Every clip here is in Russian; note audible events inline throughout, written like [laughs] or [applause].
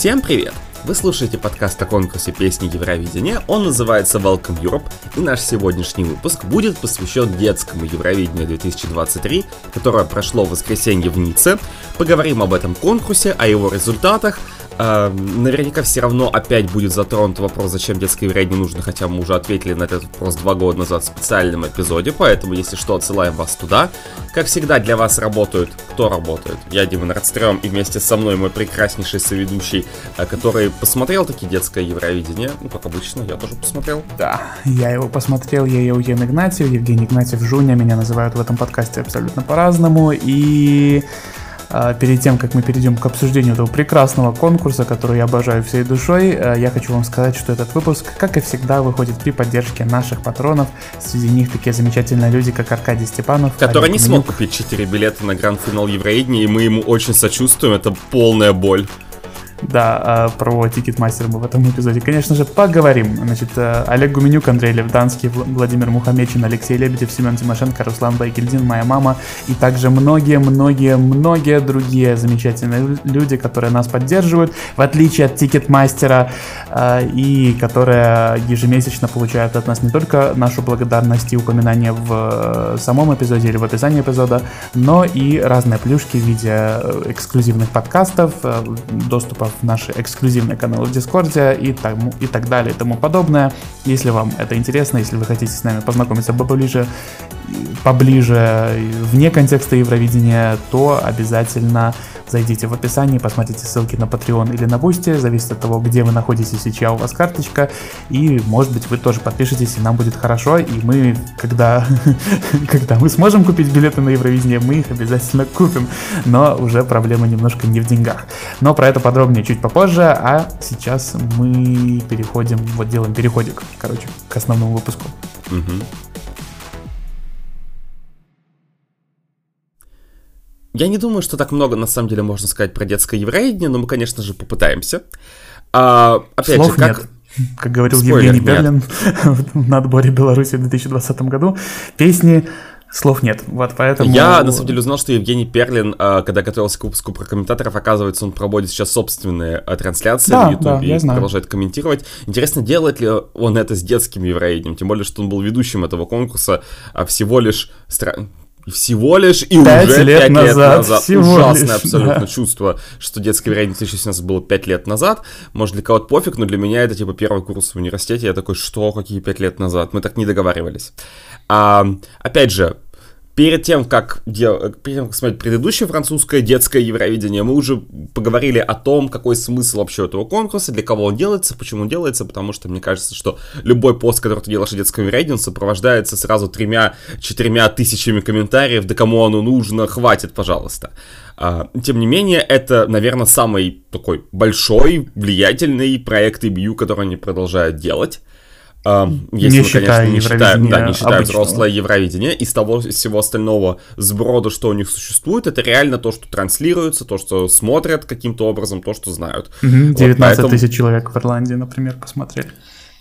Всем привет! Вы слушаете подкаст о конкурсе песни Евровидения, он называется Welcome Europe, и наш сегодняшний выпуск будет посвящен детскому Евровидению 2023, которое прошло в воскресенье в Ницце. Поговорим об этом конкурсе, о его результатах, наверняка все равно опять будет затронут вопрос, зачем детское евровидение нужно, хотя мы уже ответили на этот вопрос два года назад в специальном эпизоде, поэтому, если что, отсылаем вас туда. Как всегда, для вас работают, кто работает? Я, Дима Нордстрём, и вместе со мной мой прекраснейший соведущий, э, который посмотрел таки детское евровидение, ну, как обычно, я тоже посмотрел. Да, я его посмотрел, я Евген Игнатьев, Евгений Игнатьев Жуня, меня называют в этом подкасте абсолютно по-разному, и а, перед тем, как мы перейдем к обсуждению этого прекрасного конкурса, который я обожаю всей душой, э, я хочу вам сказать, что этот выпуск, как и всегда, выходит при поддержке наших патронов. Среди них такие замечательные люди, как Аркадий Степанов. Который Олег не смог купить 4 билета на гранд-финал Евровидения, и мы ему очень сочувствуем, это полная боль. Да, а, про Ticketmaster мы в этом эпизоде, конечно же, поговорим. Значит, э, Олег Гуменюк, Андрей Левданский, Владимир Мухамечин, Алексей Лебедев, Семен Тимошенко, Руслан Байгельдин, моя мама и также многие-многие-многие другие замечательные люди, которые нас поддерживают, в отличие от Ticketmaster а, э, и которые ежемесячно получают от нас не только нашу благодарность и упоминание в э, самом эпизоде или в описании эпизода, но и разные плюшки в виде эксклюзивных подкастов, доступа в наши эксклюзивные каналы в Дискорде и, тому, и так далее и тому подобное. Если вам это интересно, если вы хотите с нами познакомиться поближе, поближе вне контекста Евровидения, то обязательно Зайдите в описание, посмотрите ссылки на Patreon или на Boosty, зависит от того, где вы находитесь и чья у вас карточка, и может быть вы тоже подпишитесь, и нам будет хорошо, и мы, когда, [laughs] когда мы сможем купить билеты на Евровидение, мы их обязательно купим, но уже проблема немножко не в деньгах. Но про это подробнее чуть попозже, а сейчас мы переходим, вот делаем переходик, короче, к основному выпуску. Угу. Я не думаю, что так много на самом деле можно сказать про детское евровидение, но мы, конечно же, попытаемся. А, опять Слов же, как... нет. [laughs] Как говорил Спойлер, Евгений Берлин [laughs] на отборе Беларуси в 2020 году, песни Слов нет, вот поэтому... Я, на самом деле, узнал, что Евгений Перлин, а, когда готовился к выпуску про комментаторов, оказывается, он проводит сейчас собственные а, трансляции да, на YouTube да, и продолжает комментировать. Интересно, делает ли он это с детским евровидением? Тем более, что он был ведущим этого конкурса а всего лишь... Всего лишь и уже лет 5 назад, лет назад. Всего Ужасное лишь, абсолютно да. чувство, что детское время 2017 было 5 лет назад. Может, для кого-то пофиг, но для меня это типа первый курс в университете. Я такой, что, какие 5 лет назад? Мы так не договаривались. А, опять же, перед тем, как, перед тем, как смотреть предыдущее французское детское Евровидение, мы уже поговорили о том, какой смысл вообще этого конкурса, для кого он делается, почему он делается, потому что мне кажется, что любой пост, который ты делаешь о детском Евровидении, сопровождается сразу тремя-четырьмя тысячами комментариев, да кому оно нужно, хватит, пожалуйста. А, тем не менее, это, наверное, самый такой большой, влиятельный проект EBU, который они продолжают делать. Uh, если не мы, конечно, не считаем, да, не считаем взрослое Евровидение, из того из всего остального сброда, что у них существует, это реально то, что транслируется, то, что смотрят каким-то образом, то, что знают. Угу, 19 вот поэтому... тысяч человек в Ирландии, например, посмотрели.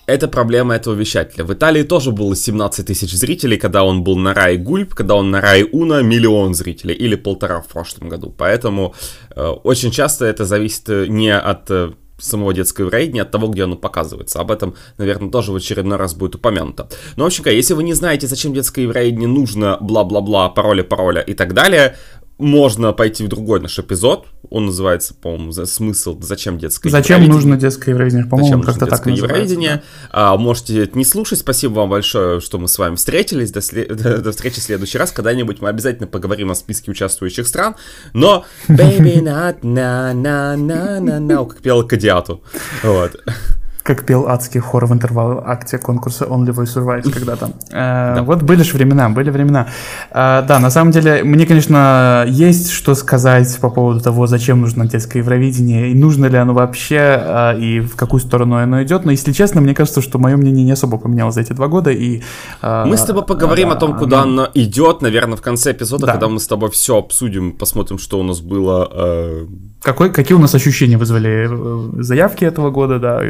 Это проблема этого вещателя. В Италии тоже было 17 тысяч зрителей, когда он был на Рай Гульп, когда он на Рай Уна миллион зрителей, или полтора в прошлом году. Поэтому э, очень часто это зависит э, не от э, самого детского евровидения от того, где оно показывается. Об этом, наверное, тоже в очередной раз будет упомянуто. Но, в общем, если вы не знаете, зачем детское евровидение нужно, бла-бла-бла, пароля, пароля и так далее, можно пойти в другой наш эпизод. Он называется, по-моему, «Смысл. Зачем детское Зачем евровидение? нужно детское евровидение? По-моему, как-то так евровидение. Да. А, можете это не слушать. Спасибо вам большое, что мы с вами встретились. До, след... до встречи в следующий раз. Когда-нибудь мы обязательно поговорим о списке участвующих стран. Но baby not na na na na na как пела Кадиату. Вот как пел адский хор в интервал акте конкурса Only Voice Survives когда-то. Э, да. Вот были же времена, были времена. Э, да, на самом деле, мне, конечно, есть что сказать по поводу того, зачем нужно детское Евровидение, и нужно ли оно вообще, э, и в какую сторону оно идет. Но, если честно, мне кажется, что мое мнение не особо поменялось за эти два года. И, мы с тобой поговорим о том, куда оно... идет, наверное, в конце эпизода, да. когда мы с тобой все обсудим, посмотрим, что у нас было какой, какие у нас ощущения вызвали заявки этого года, да?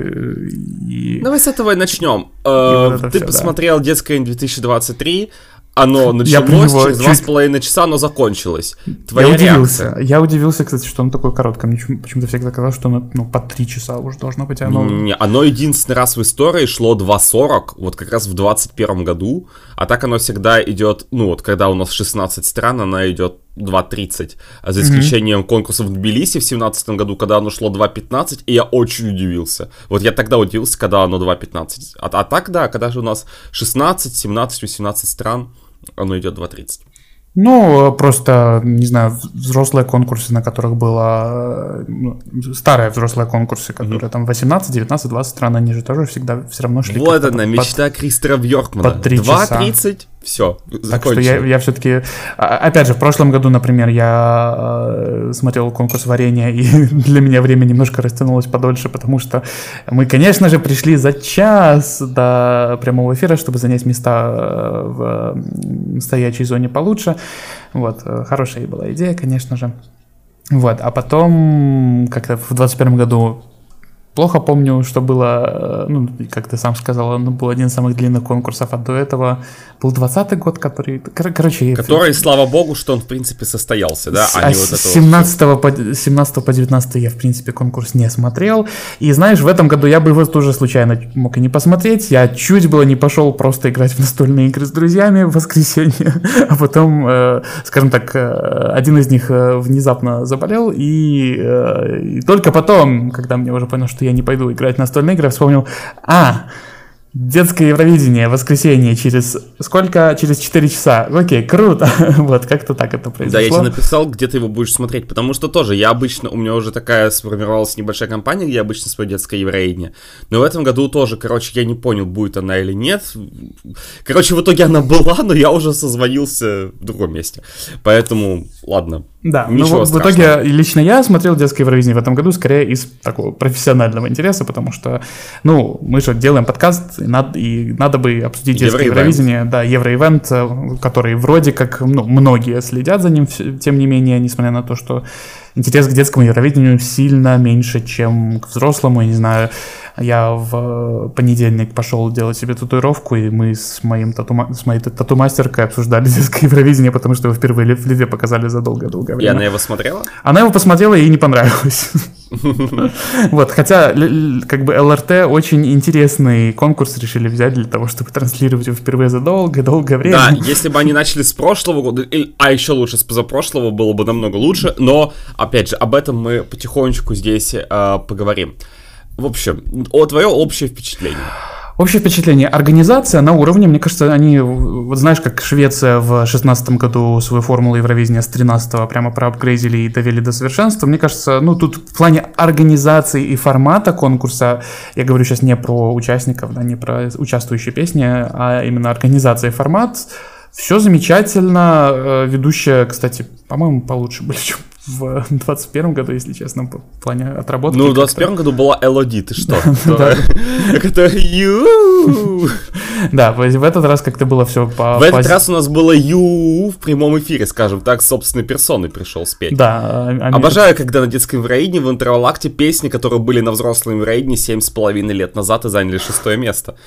И... Давай с этого и начнем. И вот э, Ты все, посмотрел да. детское 2023. оно началось, через два с половиной часа оно закончилось. Твоя я удивился. Реакция? Я удивился, кстати, что оно такое короткое. Мне почему-то всегда казалось, что оно ну, по три часа уже должно быть. Оно... Не, оно единственный раз в истории шло 2.40, вот как раз в 21 году, а так оно всегда идет, ну вот когда у нас 16 стран, она идет 2.30, а за исключением mm-hmm. конкурсов в Тбилиси в 2017 году, когда оно шло 2.15, и я очень удивился. Вот я тогда удивился, когда оно 2.15. А, а так, да, когда же у нас 16, 17, 18 стран, оно идет 2.30. Ну, просто, не знаю, взрослые конкурсы, на которых было... Ну, старые взрослые конкурсы, которые mm-hmm. там 18, 19, 20 стран, они же тоже всегда все равно шли... Вот она, мечта Кристера Бьоркмана. Под 3 часа. 2.30 все, Так что я, я все-таки... А, опять же, в прошлом году, например, я э, смотрел конкурс варенья, и [laughs] для меня время немножко растянулось подольше, потому что мы, конечно же, пришли за час до прямого эфира, чтобы занять места э, в стоячей зоне получше. Вот, э, хорошая была идея, конечно же. Вот, а потом, как-то в 2021 году плохо помню, что было, ну, как ты сам сказал, он был один из самых длинных конкурсов, а до этого был 20 год, который, кор- короче... Который, это... слава богу, что он, в принципе, состоялся, да? А, а с вот 17 вот... по, 17 по 19 я, в принципе, конкурс не смотрел, и, знаешь, в этом году я бы его тоже случайно мог и не посмотреть, я чуть было не пошел просто играть в настольные игры с друзьями в воскресенье, [laughs] а потом, э, скажем так, э, один из них э, внезапно заболел, и, э, и только потом, когда мне уже понял, что я не пойду играть в настольные игры, вспомнил, а, Детское Евровидение, воскресенье через сколько? Через 4 часа. Окей, круто. [laughs] вот, как-то так это произошло. Да, я тебе написал, где ты его будешь смотреть, потому что тоже я обычно, у меня уже такая сформировалась небольшая компания, где я обычно свое детское Евровидение. Но в этом году тоже, короче, я не понял, будет она или нет. Короче, в итоге она была, но я уже созвонился в другом месте. Поэтому, ладно, да, ну, Ничего но в, в итоге лично я смотрел детское Евровидение в этом году скорее из такого профессионального интереса, потому что, ну, мы же делаем подкаст, и надо, и надо бы обсудить детское Евровидение, да, Евроивент, э, который вроде как, ну, многие следят за ним, тем не менее, несмотря на то, что интерес к детскому Евровидению сильно меньше, чем к взрослому, я не знаю, я в понедельник пошел делать себе татуировку, и мы с, моим тату, с моей тату-мастеркой обсуждали [laughs] детское Евровидение, потому что его впервые в Ливе показали за долгое-долгое время. И она его смотрела? Она его посмотрела, и ей не понравилось. [laughs] [laughs] Вот, хотя как бы ЛРТ очень интересный конкурс решили взять для того, чтобы транслировать его впервые за долгое-долгое время. Да, если бы они начали с прошлого года, а еще лучше с позапрошлого, было бы намного лучше, но, опять же, об этом мы потихонечку здесь э, поговорим. В общем, о твое общее впечатление. Общее впечатление. Организация на уровне, мне кажется, они, вот знаешь, как Швеция в 16 году свою формулу Евровидения с 13 прямо проапгрейдили и довели до совершенства. Мне кажется, ну тут в плане организации и формата конкурса, я говорю сейчас не про участников, да, не про участвующие песни, а именно организация и формат, все замечательно. Э, ведущая, кстати, по-моему, получше [laughs] были, чем в 21 году, если честно, в плане отработки. Ну, в 21 году была Элоди, ты что? [laughs] Да, [laughs] в этот раз как-то было все по... В этот раз у нас было Ю в прямом эфире, скажем так, собственной персоной пришел спеть. Да. Обожаю, когда на детском Евроидне в интервалакте песни, которые были на взрослом Евроидне 7,5 лет назад и заняли шестое место. [laughs]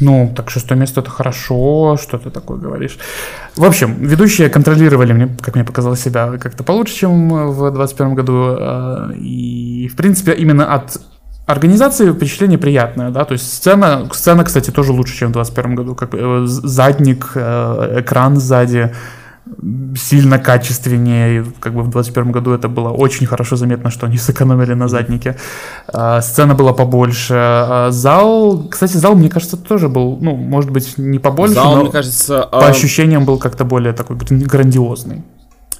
Ну, так шестое место это хорошо, что ты такое говоришь. В общем, ведущие контролировали, мне, как мне показалось, себя как-то получше, чем в 2021 году. Э, и, в принципе, именно от организации впечатление приятное, да, то есть сцена, сцена, кстати, тоже лучше, чем в 2021 году, как э, задник, э, экран сзади, сильно качественнее. Как бы в 2021 году это было очень хорошо заметно, что они [laughs] сэкономили на заднике. А, сцена была побольше. А, зал, кстати, зал, мне кажется, тоже был, ну, может быть, не побольше, зал, но мне кажется, по а... ощущениям был как-то более такой грандиозный.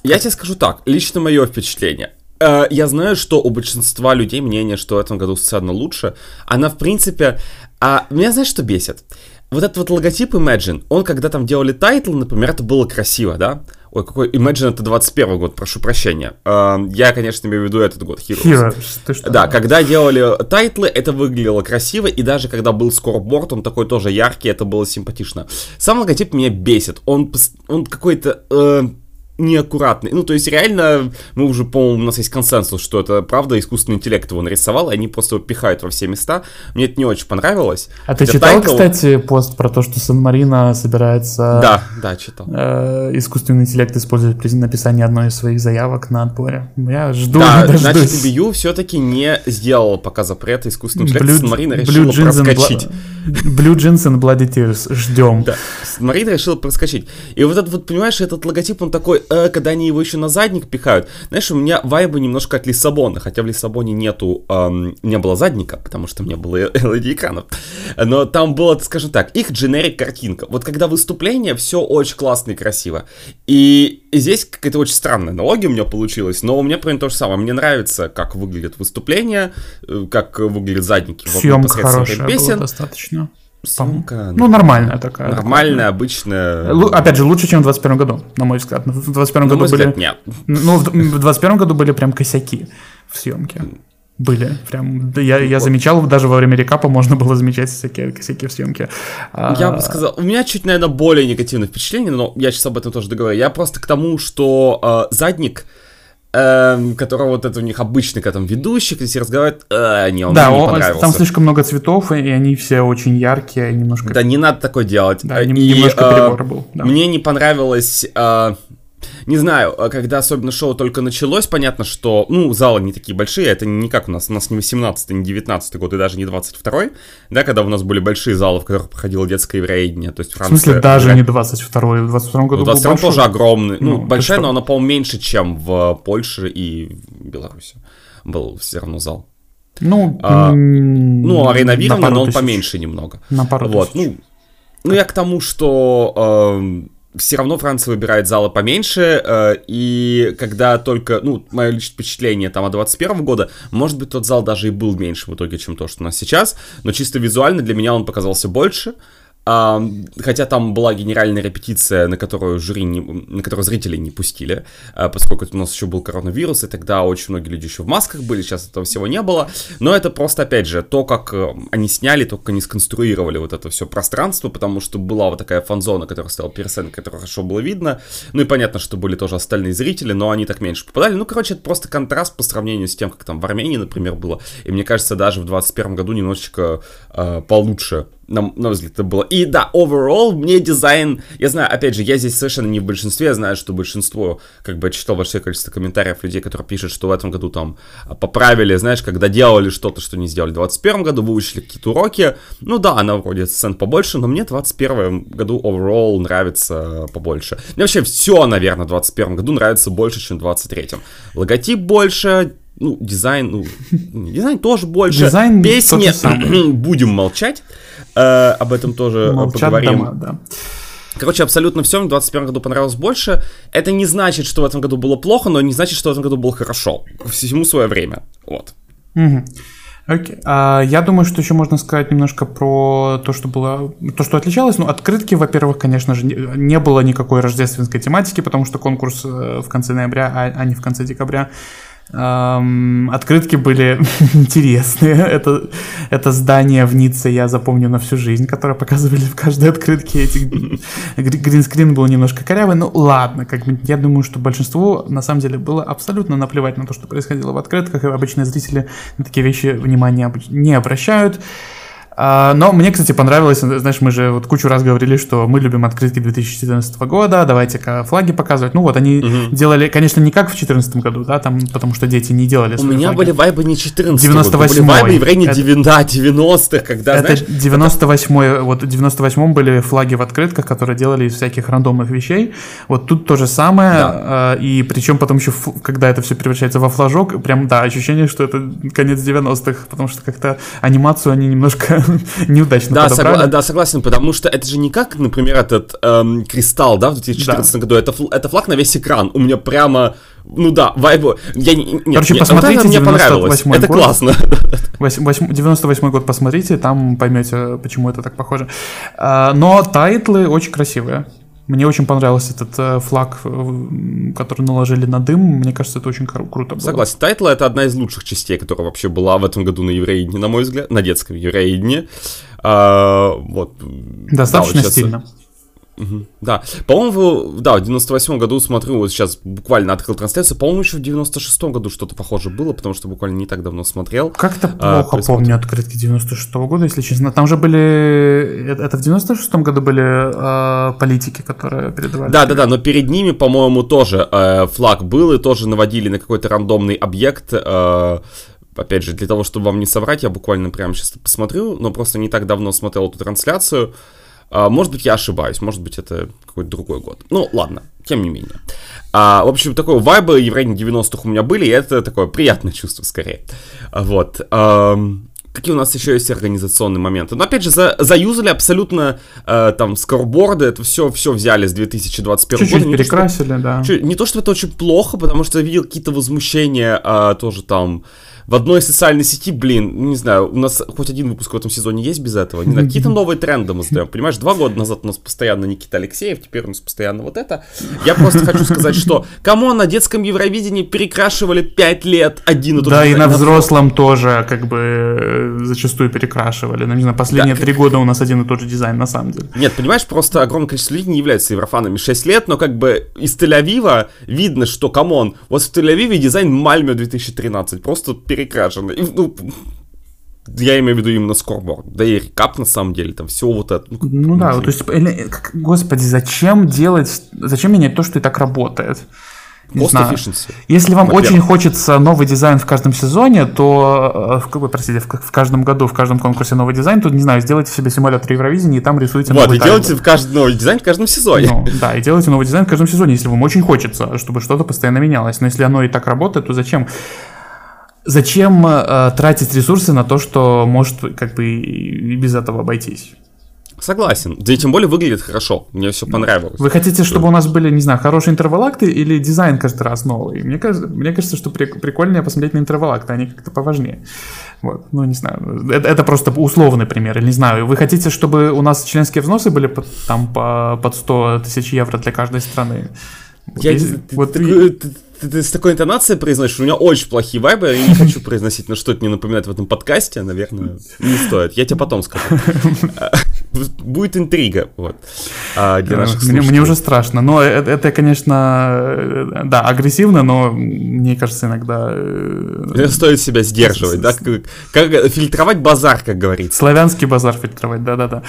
Я тебе скажу так, лично мое впечатление. Э, я знаю, что у большинства людей мнение, что в этом году сцена лучше. Она, в принципе... А меня знаешь, что бесит? вот этот вот логотип Imagine, он когда там делали title, например, это было красиво, да? Ой, какой Imagine это 21 год, прошу прощения. Э, я, конечно, имею в виду этот год, Heroes. Heroes ты что? Да, когда делали title ы, это выглядело красиво, и даже когда был scoreboard, он такой тоже яркий, это было симпатично. Сам логотип меня бесит, он, он какой-то... Uh, неаккуратный. Ну, то есть, реально, мы уже, по-моему, у нас есть консенсус, что это, правда, искусственный интеллект его нарисовал, и они просто его пихают во все места. Мне это не очень понравилось. А ты Хотя читал, тайтл- кстати, пост про то, что Сан-Марино собирается Да, да, читал. э, искусственный интеллект использовать при написании одной из своих заявок на отборе? Я жду, Да, [laughs] дождусь. значит, BU все-таки не сделал пока запрета искусственного интеллекта. Blue- Марина Blue решила and проскочить. Bla- Blue Jeans and Bloody Tears. Ждем. Да, Марина решила проскочить. И вот этот вот, понимаешь, этот логотип, он такой, э, когда они его еще на задник пихают. Знаешь, у меня вайбы немножко от Лиссабона, хотя в Лиссабоне нету, эм, не было задника, потому что не было [laughs] LED-экранов. Но там было, скажем так, их дженерик картинка. Вот когда выступление, все очень классно и красиво. И здесь какая-то очень странная аналогия у меня получилась, но у меня примерно то же самое. Мне нравится, как выглядит выступление, э, как выглядят задники Съемка хорошая время была Съемка, Ну, нормальная такая. Нормальная, обычная. Лу- Опять же, лучше, чем в 21 году, на мой взгляд. В 21 На году были... взгляд, нет. Ну, в в 21 году были прям косяки в съемке. Были. Прям, да, я, я замечал, даже во время рекапа можно было замечать всякие косяки в съемке. А, Я бы сказал, у меня чуть, наверное, более негативное впечатление, но я сейчас об этом тоже договорю. Я просто к тому, что э, задник, эм, которого вот это у них обычный, когда там ведущий, когда все разговаривают, э, не, он Да, мне не он- понравился. там слишком много цветов, и они все очень яркие, немножко... Да, не надо такое делать. Да, Э, и, немножко э, перебор был. да. Мне не понравилось... э, не знаю, э, когда особенно шоу только началось, понятно, что, ну, залы не такие большие, это не как у нас, у нас не 18 не 19 год и даже не 22 да, когда у нас были большие залы, в которых проходило детское евровидение, то есть В Франция... смысле, даже не 22 в 22 году Ну, был 22 большой. тоже огромный. Ну, Ну, большая, но она, по-моему, меньше, чем в Польше и в Беларуси. Был все равно зал. Ну, А, Ну, на ареновированный, пару но он тысяч. поменьше немного. На пару Вот, тысяч. ну, ну, я к тому, что все равно Франция выбирает залы поменьше, э, и когда только, ну, мое личное впечатление там от 21 года, может быть, тот зал даже и был меньше в итоге, чем то, что у нас сейчас, но чисто визуально для меня он показался больше, А, хотя там была генеральная репетиция, на которую жюри, не, на которую зрители не пустили, а, поскольку у нас еще был коронавирус, и тогда очень многие люди еще в масках были, сейчас этого всего не было. Но это просто, опять же, то, как э, они сняли, то, как они сконструировали вот это все пространство, потому что была вот такая фан-зона, которая стояла перед сценой, которую хорошо было видно. Ну и понятно, что были тоже остальные зрители, но они так меньше попадали. Ну, короче, это просто контраст по сравнению с тем, как там в Армении, например, было. И мне кажется, даже в 2021 году немножечко э, получше на, на мой взгляд, это было. И да, overall, мне дизайн, я знаю, опять же, я здесь совершенно не в большинстве, я знаю, что большинство, как бы, читал большое количество комментариев людей, которые пишут, что в этом году там а, поправили, знаешь, когда делали что-то, что не сделали в 21 году, выучили какие-то уроки. Ну да, она вроде сцен побольше, но мне в 21 году overall нравится побольше. Мне вообще все, наверное, в 21 году нравится больше, чем в 23. Логотип больше, ну, дизайн, ну, [laughs] дизайн тоже больше. Дизайн Песни [clears throat] будем молчать. Э, об этом тоже Молчат поговорим. дома, да. Короче, абсолютно все. В 21 году понравилось больше. Это не значит, что в этом году было плохо, но не значит, что в этом году было хорошо. Всему свое время. Вот. Мгм. Окей. А, я думаю, что еще можно сказать немножко про то, что было, то, что отличалось. Ну, открытки, во-первых, конечно же, не, не было никакой рождественской тематики, потому что конкурс э, в конце ноября, а, а не в конце декабря. Ам, открытки были [laughs] интересные. Это, это здание в Ницце я запомню на всю жизнь, которое показывали в каждой открытке. Эти, гри- гринскрин был немножко корявый, ну ладно, как бы я думаю, что большинству на самом деле было абсолютно наплевать на то, что происходило в открытках, и обычные зрители на такие вещи внимания не обращают. А, Но мне, кстати, понравилось, знаешь, мы же вот кучу раз говорили, что мы любим открытки 2014 года, давайте-ка флаги показывать. Ну вот они делали, конечно, не как в 2014 году, да, там, потому что дети не делали У меня флаги. были вайбы не 14 98-й. были вайбы в районе Это- 90-х, когда, Это знаешь, 98 вот в 98 были флаги в открытках, которые делали из всяких рандомных вещей. Вот тут то же самое, Да. э, и причем потом еще, когда это все превращается во флажок, прям, да, ощущение, что это конец 90-х, потому что как-то анимацию они немножко [laughs] неудачно Да, согла- да, согласен, потому что это же не как, например, этот эм, кристалл, да, в 2014 году. Это, фл- это флаг на весь экран. У меня прямо, ну да, вайбы. Я, не- нет, Короче, нет, посмотрите вот мне понравилось. 98-й Это год. классно. [laughs] Восьм- восьм- 98 год посмотрите, там поймете, почему это так похоже. А, Но title ы очень красивые. Мне очень понравился этот э, флаг, э, который наложили на дым. Мне кажется, это очень кру- круто было. Согласен. Title это одна из лучших частей, которая вообще была в этом году на Евровидении, на мой взгляд, на детском Евровидении. А, вот. Достаточно Да, вот сейчас- стильно. Угу. Да, по-моему, да, в 98 году смотрю, вот сейчас буквально открыл трансляцию, по-моему, еще в 96 году что-то похоже было, потому что буквально не так давно смотрел. Как-то а, плохо а, помню открытки 96 -го года, если честно. Там же были, э, это в 96 году были э, политики, которые передавали. Да, да, да, но перед ними, по-моему, тоже э, флаг был, и тоже наводили на какой-то рандомный объект, э, опять же, для того, чтобы вам не соврать, я буквально прямо сейчас посмотрю, но просто не так давно смотрел эту трансляцию. А, может быть, я ошибаюсь, может быть, это какой-то другой год. Ну, ладно, тем не менее. А, в общем, такой вайбы Евровидения 90-х у меня были, и это такое приятное чувство, скорее. Вот. А, какие у нас еще есть организационные моменты? Но опять же, за, заюзали абсолютно э, там скорборды, это все, все взяли с 2021 Чуть-чуть года. перекрасили, то, что, да. Чуть, не то, что это очень плохо, потому что я видел какие-то возмущения э, тоже там в одной социальной сети, блин, не знаю, у нас хоть один выпуск в этом сезоне есть без этого. Не знаю, [laughs] какие-то новые тренды мы сдаем. Понимаешь, два года назад у нас постоянно Никита Алексеев, теперь у нас постоянно вот это. Я просто хочу сказать, что кому на детском Евровидении перекрашивали пять лет один и тот Да, и на взрослом тоже как бы э, зачастую перекрашивали. Ну, не знаю, последние три года у нас один и тот же дизайн на самом деле. Нет, понимаешь, просто огромное количество людей не являются еврофанами 6 лет, но как бы из Тель-Авива видно, что, come on, вот в Тель-Авиве дизайн Мальме 2013, просто перекрашивали перекрашено. И, ну, я имею в виду именно scoreboard. Да и recap, на самом деле, там все вот это. Ну, ну да, то есть, господи, зачем делать, зачем менять то, что и так работает? Не Cost знаю. efficiency. Если вам Например. очень хочется новый дизайн в каждом сезоне, то, э, как бы, простите, в, в каждом году, в каждом конкурсе новый дизайн, то, не знаю, сделайте себе симулятор Евровидения и там рисуйте Вот, и делайте в каждый новый дизайн в каждом сезоне. Ну, да, и делайте новый дизайн в каждом сезоне, если вам очень хочется, чтобы что-то постоянно менялось. Но если оно и так работает, то зачем? Зачем э, тратить ресурсы на то, что может как бы и без этого обойтись? Согласен. Да и тем более выглядит хорошо. Мне все понравилось. Вы хотите, чтобы у нас были, не знаю, хорошие интервалакты или дизайн каждый раз новый? Мне кажется, мне кажется что прикольнее посмотреть на интервалакты, они как-то поважнее. Вот, ну, не знаю. Это, это просто условный пример. Или не знаю. Вы хотите, чтобы у нас членские взносы были под, там по, под 100 тысяч евро для каждой страны? Я, вот, ты, ты, ты, ты с такой интонацией произносишь, у меня очень плохие вайбы, я не хочу произносить, но что это мне напоминает в этом подкасте, наверное, не стоит. Я тебе потом скажу. [laughs] Будет интрига, вот, а, для наших мне, мне уже страшно, но это, это, конечно, да, агрессивно, но мне кажется, иногда... Э, стоит себя сдерживать, да, как, как фильтровать базар, как говорится. Славянский базар фильтровать, да-да-да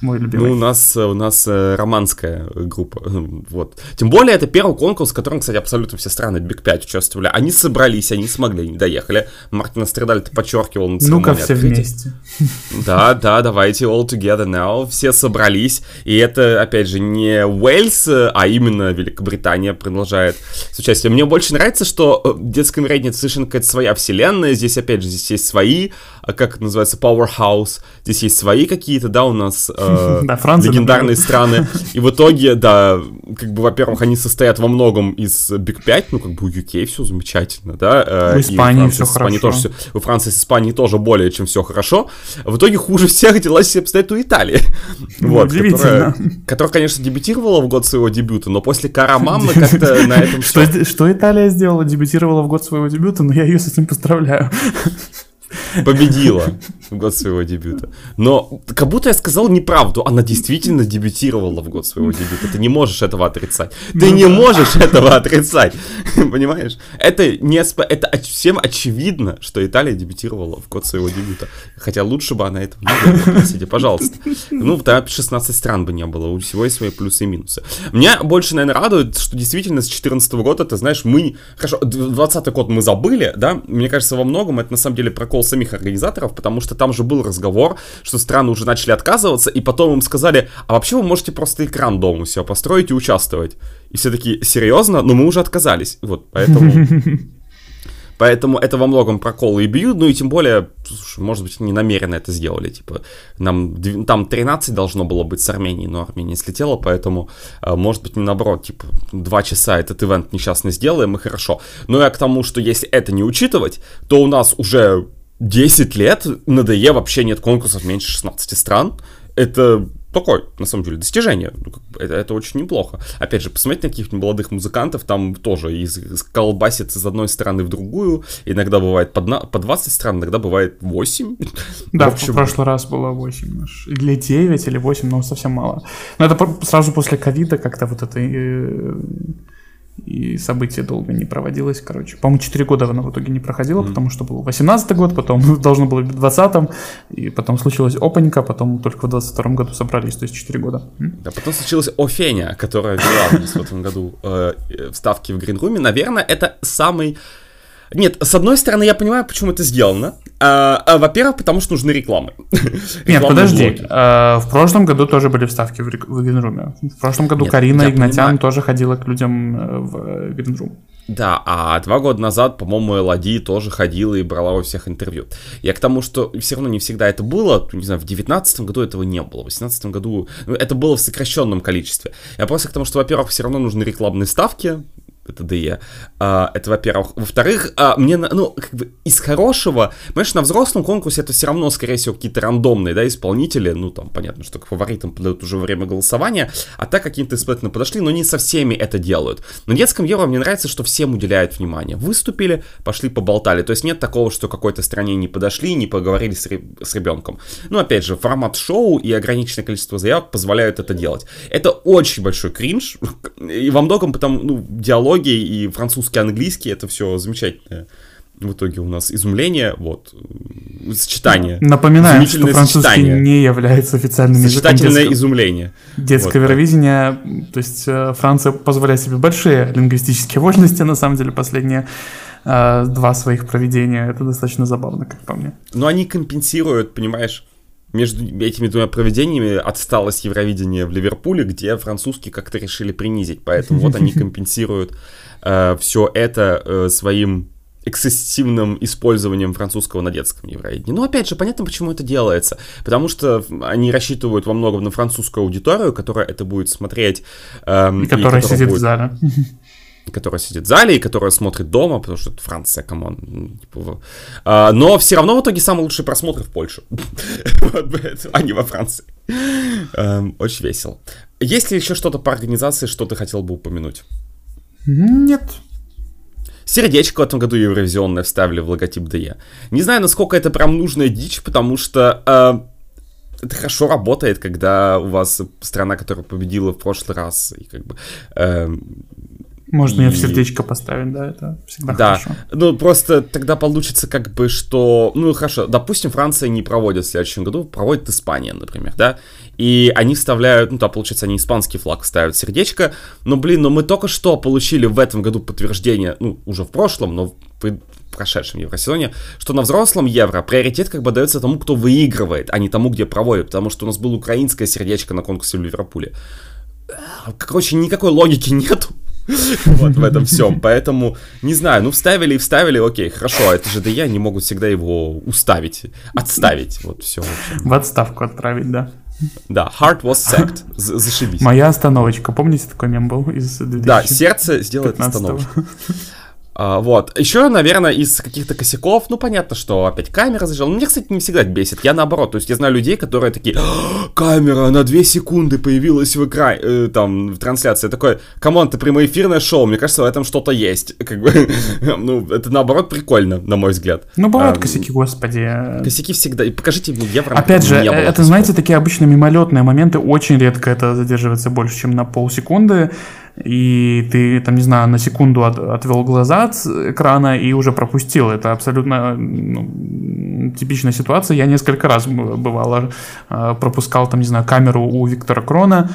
мой любимый. Ну, у нас, у нас э, романская группа, вот. Тем более, это первый конкурс, в котором, кстати, абсолютно все страны Big 5 участвовали. Они собрались, они смогли, не доехали. Мартин Астридаль это подчеркивал на Ну-ка все открытия. вместе. Да, да, давайте all together now. Все собрались, и это, опять же, не Уэльс, а именно Великобритания продолжает с участием. Мне больше нравится, что э, детская мире совершенно какая-то своя вселенная. Здесь, опять же, здесь есть свои, как это называется, Powerhouse. Здесь есть свои какие-то, да, у нас э, [laughs] да, Франция, легендарные например. страны. [laughs] И в итоге, да, как бы, во-первых, они состоят во многом из Big 5, ну, как бы у UK все замечательно, да. Э, у Испании Франции, все Испании хорошо. Тоже все, у Франции с Испанией тоже более чем все хорошо. В итоге хуже всех дела себе обстоят у Италии. [laughs] Ну, вот, которая, которая, конечно, дебютировала в год своего дебюта, но после Карамамы как-то на этом что Италия сделала? Дебютировала в год своего дебюта, но я ее с этим поздравляю победила в год своего дебюта. Но как будто я сказал неправду. Она действительно дебютировала в год своего дебюта. Ты не можешь этого отрицать. Ты ну, не можешь этого отрицать. [laughs] Понимаешь? Это, не, это всем очевидно, что Италия дебютировала в год своего дебюта. Хотя лучше бы она этого не делала. Простите, пожалуйста. Ну, тогда 16 стран бы не было. У всего есть свои плюсы и минусы. Меня больше, наверное, радует, что действительно с 2014 года, ты знаешь, мы... Хорошо, 20 год мы забыли, да? Мне кажется, во многом это на самом деле прокол самих организаторов, потому что там же был разговор, что страны уже начали отказываться, и потом им сказали, а вообще вы можете просто экран дома у себя построить и участвовать. И все таки серьезно? Но мы уже отказались. Вот, поэтому... [laughs] Поэтому это во многом проколы и бьют, ну и тем более, слушай, может быть, не намеренно это сделали, типа, нам, там 13 должно было быть с Арменией, но Армения слетела, поэтому, э, может быть, не наоборот, типа, два часа этот ивент несчастный сделаем, и хорошо. Но я к тому, что если это не учитывать, то у нас уже 10 лет на ДЕ вообще нет конкурсов меньше 16 стран. Это такое, на самом деле, достижение. Ну, это, это очень неплохо. Опять же, посмотрите на каких-нибудь молодых музыкантов, там тоже из, из колбасит из одной стороны в другую. Иногда бывает по, на, по 20 стран, иногда бывает 8. Да, в, общем... в прошлый раз было 8. Или 9, или 8, но совсем мало. Но это сразу после ковида как-то вот это э, и событие долго не проводилось, короче. По-моему, 4 года оно в итоге не проходило, mm-hmm. потому что был 18 год, потом [laughs] должно было быть в 20 и потом случилось опанька, потом только в 22 году собрались, то есть 4 года. Да, потом случилась Офеня, которая вела в этом году э, вставки в Гринруме. Наверное, это самый нет, с одной стороны, я понимаю, почему это сделано. А, а, во-первых, потому что нужны рекламы. [laughs] Нет, подожди. А, в прошлом году тоже были вставки в, в Гринруме. В прошлом году Нет, Карина Игнатян понимаю. тоже ходила к людям э, в Гринрум. Да, а два года назад, по-моему, Элоди тоже ходила и брала у всех интервью. Я к тому, что все равно не всегда это было, не знаю, в девятнадцатом году этого не было, в восемнадцатом году ну, это было в сокращенном количестве. Я просто к тому, что, во-первых, все равно нужны рекламные ставки, это ДЕ. А, это, во-первых. Во-вторых, а, мне, ну, как бы из хорошего, понимаешь, на взрослом конкурсе это все равно, скорее всего, какие-то рандомные, да, исполнители, ну, там, понятно, что к фаворитам подают уже время голосования, а так какие-то испытательно подошли, но не со всеми это делают. На детском Евро мне нравится, что всем уделяют внимание. Выступили, пошли поболтали, то есть нет такого, что какой-то стране не подошли, не поговорили с, с ребенком. Ну, опять же, формат шоу и ограниченное количество заявок позволяют это делать. Это очень большой кринж, [laughs] и во многом потому, ну, диалоги диалоги и французский, английский, это все замечательное. В итоге у нас изумление, вот, сочетание. Напоминаю, что французский сочетание. не является официальным языком Сочетательное изумление. Детское вот, Евровидение, то есть э, Франция позволяет себе большие лингвистические вольности, на самом деле, последние э, два своих проведения. Это достаточно забавно, как по мне. Но они компенсируют, понимаешь, между этими двумя проведениями отсталось Евровидение в Ливерпуле, где французские как-то решили принизить. Поэтому вот они [laughs] компенсируют э, все это э, своим эксцессивным использованием французского на детском Евровидении. Но опять же, понятно, почему это делается. Потому что они рассчитывают во многом на французскую аудиторию, которая это будет смотреть. Эм, и которая и сидит будет... в зале [laughs] которая сидит в зале и которая смотрит дома, потому что это Франция, come on. Типа, а, но все равно в итоге самый лучший просмотр в Польше, а не во Франции. Эм, очень весело. Есть ли еще что-то по организации, что ты хотел бы упомянуть? Нет. Сердечко в этом году евровизионное вставили в логотип ДЕ. Не знаю, насколько это прям нужная дичь, потому что э, это хорошо работает, когда у вас страна, которая победила в прошлый раз, и как бы э, можно и... ее в сердечко поставить, да, это всегда да. хорошо. Ну, просто тогда получится как бы, что... Ну, хорошо, допустим, Франция не проводит в следующем году, проводит Испания, например, да, и они вставляют, ну, да, получается, они испанский флаг ставят сердечко, но, блин, но мы только что получили в этом году подтверждение, ну, уже в прошлом, но в прошедшем евросезоне, что на взрослом евро приоритет как бы дается тому, кто выигрывает, а не тому, где проводит, потому что у нас было украинское сердечко на конкурсе в Ливерпуле. Короче, никакой логики нету вот в этом всем. Поэтому, не знаю, ну вставили и вставили, окей, хорошо, а это же да я не могут всегда его уставить, отставить, вот все. В отставку отправить, да. Да, heart was sacked. Зашибись. Моя остановочка. Помните, такой мем был из 2015 Да, сердце сделает остановочку. А, вот. Еще, наверное, из каких-то косяков, ну, понятно, что опять камера зажала. Меня, кстати, не всегда бесит. Я наоборот. То есть я знаю людей, которые такие, «А, камера на 2 секунды появилась в экране, э, там, в трансляции. Я такой, come on, ты прямоэфирное шоу, мне кажется, в этом что-то есть. [laughs] Как бы, ну, это наоборот прикольно, на мой взгляд. Ну, бывают а, косяки, господи. Косяки всегда. И покажите мне евро. Опять же, это, знаете, такие обычно мимолетные моменты. Очень редко это задерживается больше, чем на полсекунды и ты, там, не знаю, на секунду от, отвел глаза от экрана и уже пропустил. Это абсолютно ну, типичная ситуация. Я несколько раз бывало э, пропускал, там, не знаю, камеру у Виктора Крона,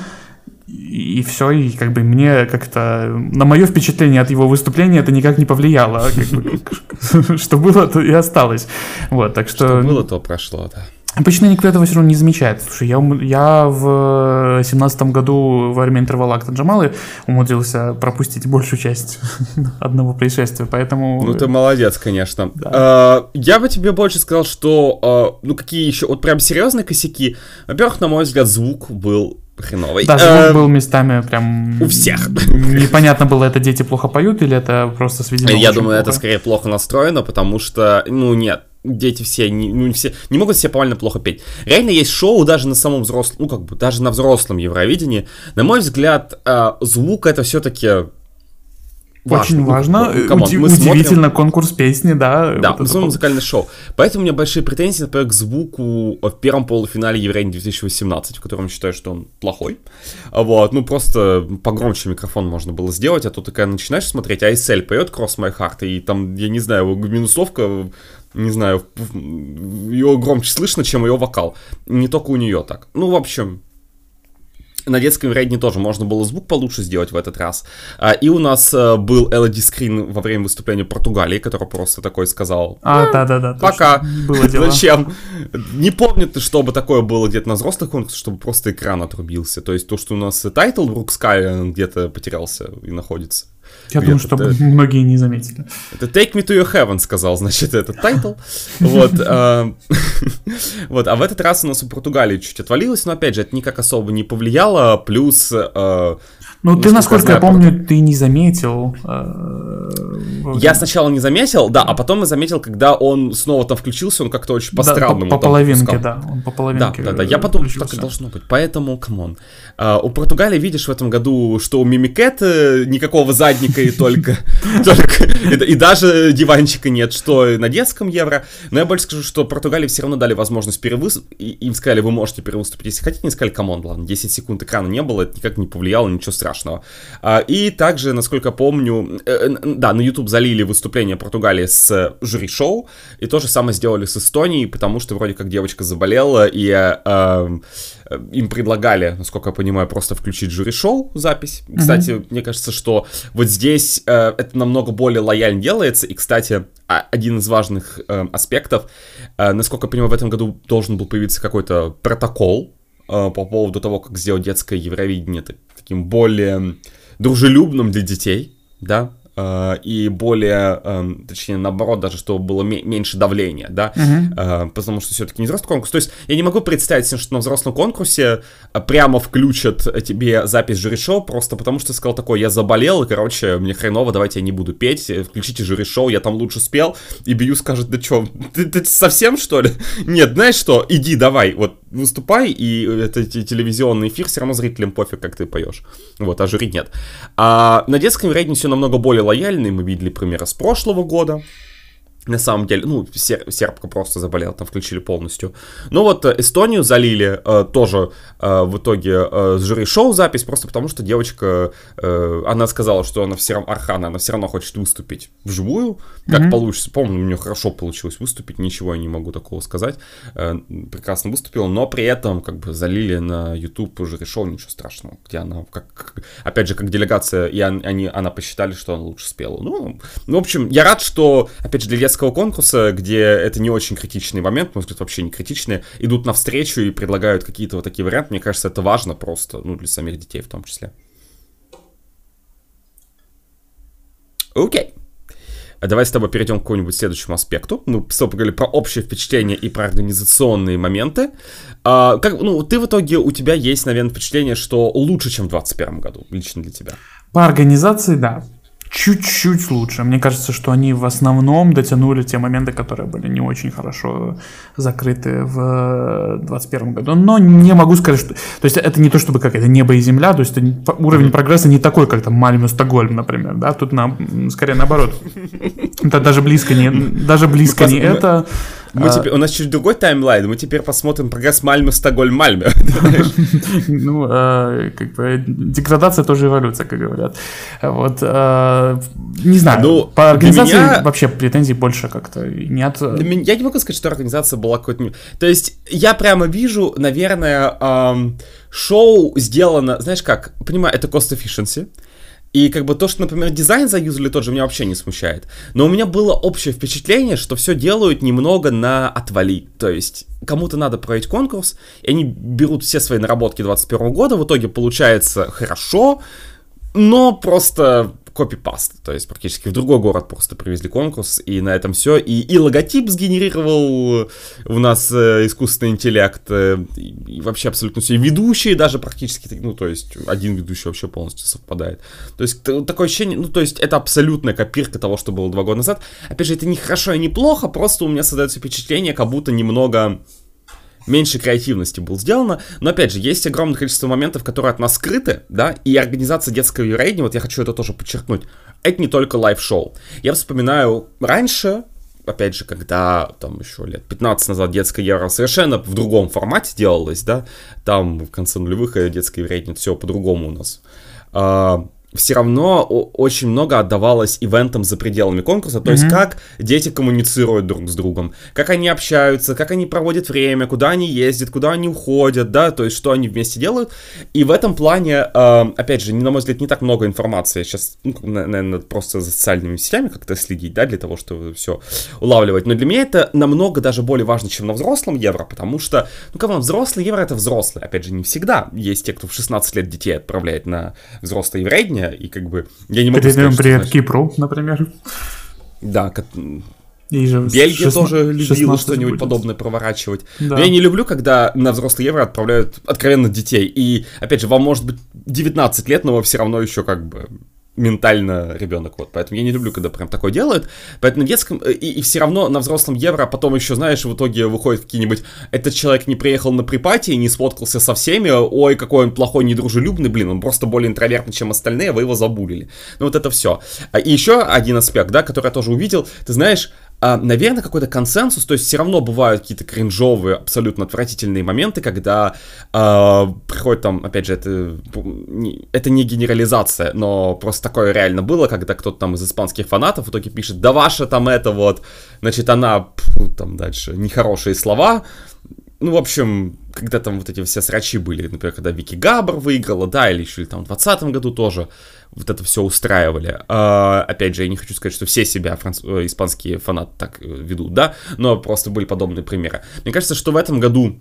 и все, и как бы мне как-то на мое впечатление от его выступления это никак не повлияло. [laughs] Что было, то и осталось. Вот, так что... Что было, то прошло, да. Обычно никто этого все равно не замечает. Слушай, я, я в семнадцатом году во время интервала Джамалы умудрился пропустить большую часть [laughs] одного происшествия, поэтому... Ну, ты молодец, конечно. Да. А, я бы тебе больше сказал, что, а, ну, какие еще, вот прям серьезные косяки. Во-первых, на мой взгляд, звук был хреновый. Да, звук а, был местами прям... У всех. Непонятно было, это дети плохо поют или это просто сведено Я думаю, плохо? это скорее плохо настроено, потому что, ну, нет, дети все не, ну, не все не могут себе повально плохо петь. Реально есть шоу даже на самом взрослом, ну как бы даже на взрослом Евровидении. На мой взгляд, э, звук это все-таки Очень важно. Ну, come on, Уди- мы удивительно, смотрим- конкурс песни, да. Да, вот мы смотрим музыкальное шоу. Поэтому у меня большие претензии, например, к звуку в первом полуфинале Евровидения 2018, в котором я считаю, что он плохой. Вот, ну просто погромче микрофон можно было сделать, а то такая начинаешь смотреть, а Айсель поет Cross My Heart, и там, я не знаю, минусовка, не знаю, ее громче слышно, чем ее вокал. Не только у нее так. Ну, в общем, на детском Евровидении тоже можно было звук получше сделать в этот раз. А, И у нас э, был LED screen во время выступления Португалии, который просто такой сказал А, да-да-да. точно. Пока. Было дело. Зачем? Не помню, чтобы такое было где-то на взрослых конкурсах, чтобы просто экран отрубился. То есть то, что у нас title Брук Скай где-то потерялся и находится. Я думаю, что многие не заметили. Это Take Me to Your Heaven сказал, значит, этот title. Вот. а, [laughs] Вот, а в этот раз у нас у Португалии чуть отвалилось, но опять же, это никак особо не повлияло. Плюс э, Ну, ты, Насколько я помню, ты не заметил. э, я сначала не заметил, да, а потом я заметил, когда он снова там включился, он как-то очень Да, по-странному по, половинке, да. Он по Да, половинке. да, да. э, Я подумал, что так и должно быть. Поэтому, come on. А, у Португалии, видишь, в этом году, что у Mimicat э, никакого задника и только... [laughs] и, даже диванчика нет, что на детском евро. Но я больше скажу, что Португалии все равно дали возможность перевыступить. Им сказали, вы можете перевыступить, если хотите. Не сказали, come on, ладно, 10 секунд экрана не было, это никак не повлияло, ничего страшного. А, и также, насколько помню, э, э, да, на YouTube залили выступление Португалии с э, жюри-шоу, и то же самое сделали с Эстонией, потому что вроде как девочка заболела, и им предлагали, насколько я понимаю, просто включить жюри-шоу, запись. Кстати, мне кажется, что вот здесь э, это намного более лояльно делается, и, кстати, а- один из важных э, аспектов, э, насколько я понимаю, в этом году должен был появиться какой-то протокол э, по поводу того, как сделать детское Евровидение таким более дружелюбным для детей, да, и более, эм, точнее, наоборот, даже, чтобы было ме- меньше давления, да, Э, потому что все-таки не взрослый конкурс. То есть я не могу представить себе, что на взрослом конкурсе э, прямо включат э, тебе запись жюри-шоу, просто потому что ты сказал такой, я заболел, и, короче, мне хреново, давайте я не буду петь, э, включите жюри-шоу, я там лучше спел, и Бию скажет, да чё, ты, ты совсем, что ли? [laughs] Нет, знаешь что, иди, давай, вот, выступай, и это те- телевизионный эфир, все равно зрителям пофиг, как ты поешь. Вот, а жюри нет. А на детском рейтинге все намного более лояльно, и мы видели примеры с прошлого года, на самом деле, ну, сер- сербка просто заболела, там включили полностью. Ну вот э, Эстонию залили э, тоже э, в итоге э, с жюри-шоу запись, просто потому что девочка, э, она сказала, что она все равно, Архана, она все равно хочет выступить вживую, как получится. Помню, у нее хорошо получилось выступить, ничего я не могу такого сказать. Э, прекрасно выступила, но при этом как бы залили на YouTube жюри-шоу, ничего страшного, где она, как, опять же, как делегация, и он- они, она посчитали, что она лучше спела. Ну, ну, в общем, я рад, что, опять же, для детского конкурса, где это не очень критичный момент, может быть, вообще не критичный, идут навстречу и предлагают какие-то вот такие варианты. Мне кажется, это важно просто, ну, для самих детей в том числе. Окей. А Давай с тобой перейдем к какому-нибудь следующему аспекту. Мы с тобой поговорили про общее впечатление и про организационные моменты. А, как, ну, ты в итоге, у тебя есть, наверное, впечатление, что лучше, чем в 2021 году, лично для тебя. По организации, да. Чуть-чуть лучше. Мне кажется, что они в основном дотянули те моменты, которые были не очень хорошо закрыты в 2021 году. Но не могу сказать, что... То есть это не то, чтобы как это небо и земля, то есть это уровень прогресса не такой, как там Мальмё, Стокгольм, например, да, тут на, скорее наоборот. Это даже близко не, даже близко не это. Мы А, теперь, у нас чуть другой таймлайн, мы теперь посмотрим прогресс Мальмö, Стокгольм, Мальмö. [laughs] [laughs] Ну, э, как бы деградация тоже эволюция, как говорят. Вот, э, не знаю, Ну, по организации вообще претензий больше как-то нет. Я не могу сказать, что организация была какой-то... То есть, я прямо вижу, наверное, шоу сделано, знаешь как, понимаю, это cost efficiency, и как бы то, что, например, дизайн заюзали тот же, меня вообще не смущает. Но у меня было общее впечатление, что все делают немного на отвали. То есть, кому-то надо проводить конкурс, и они берут все свои наработки 21 года, в итоге получается хорошо, но просто копипаст, то есть практически в другой город просто привезли конкурс, и на этом все. И, и логотип сгенерировал у нас э, искусственный интеллект, э, и, вообще абсолютно все. И ведущие даже практически, ну, то есть один ведущий вообще полностью совпадает. То есть такое ощущение, ну, то есть это абсолютная копирка того, что было два года назад. Опять же, это не хорошо и не плохо, просто у меня создается впечатление, как будто немного меньше креативности было сделано, но опять же, есть огромное количество моментов, которые от нас скрыты, да, и организация детского Евровидения, вот я хочу это тоже подчеркнуть, это не только live-шоу. Я вспоминаю раньше, опять же, когда там еще лет 15 назад детская евро совершенно в другом формате делалось, да, там в конце нулевых детская Евровидение все по-другому у нас. Все равно очень много отдавалось ивентам за пределами конкурса, то mm-hmm. есть как дети коммуницируют друг с другом, как они общаются, как они проводят время, куда они ездят, куда они уходят, да, то есть что они вместе делают. И в этом плане, э, опять же, на мой взгляд, не так много информации. Сейчас, ну, наверное, просто за социальными сетями как-то следить, да, для того, чтобы все улавливать. Но для меня это намного даже более важно, чем на взрослом евро, потому что, ну, вам, взрослый евро это взрослый. Опять же, не всегда. Есть те, кто в 16 лет детей отправляет на взрослый еврейдни, и как бы я не могу Перейдем сказать, привет Кипру, например. Да, как... И же Бельгия 16, тоже любила что-нибудь будет. подобное проворачивать. Да. Но я не люблю, когда на взрослый евро отправляют откровенно детей. И, опять же, вам может быть 19 лет, но вы все равно еще как бы ментально ребенок, вот, поэтому я не люблю, когда прям такое делают, поэтому на детском, э, и, и все равно на взрослом евро, а потом еще, знаешь, в итоге выходит какие-нибудь, этот человек не приехал на припатии, не сфоткался со всеми, ой, какой он плохой, недружелюбный, блин, он просто более интровертный, чем остальные, вы его забулили, ну вот это все. А, и еще один аспект, да, который я тоже увидел, ты знаешь, а, наверное, какой-то консенсус, то есть все равно бывают какие-то кринжовые, абсолютно отвратительные моменты, когда э, приходит там, опять же, это, это не генерализация, но просто такое реально было, когда кто-то там из испанских фанатов в итоге пишет, да ваша там это вот, значит, она, там дальше, нехорошие слова, ну, в общем, когда там вот эти все срачи были, например, когда Вики Габр выиграла, да, или еще или там в 2020 году тоже, вот это все устраивали. А, опять же, я не хочу сказать, что все себя франц... Э, испанские фанаты так э, ведут, да, но просто были подобные примеры. Мне кажется, что в этом году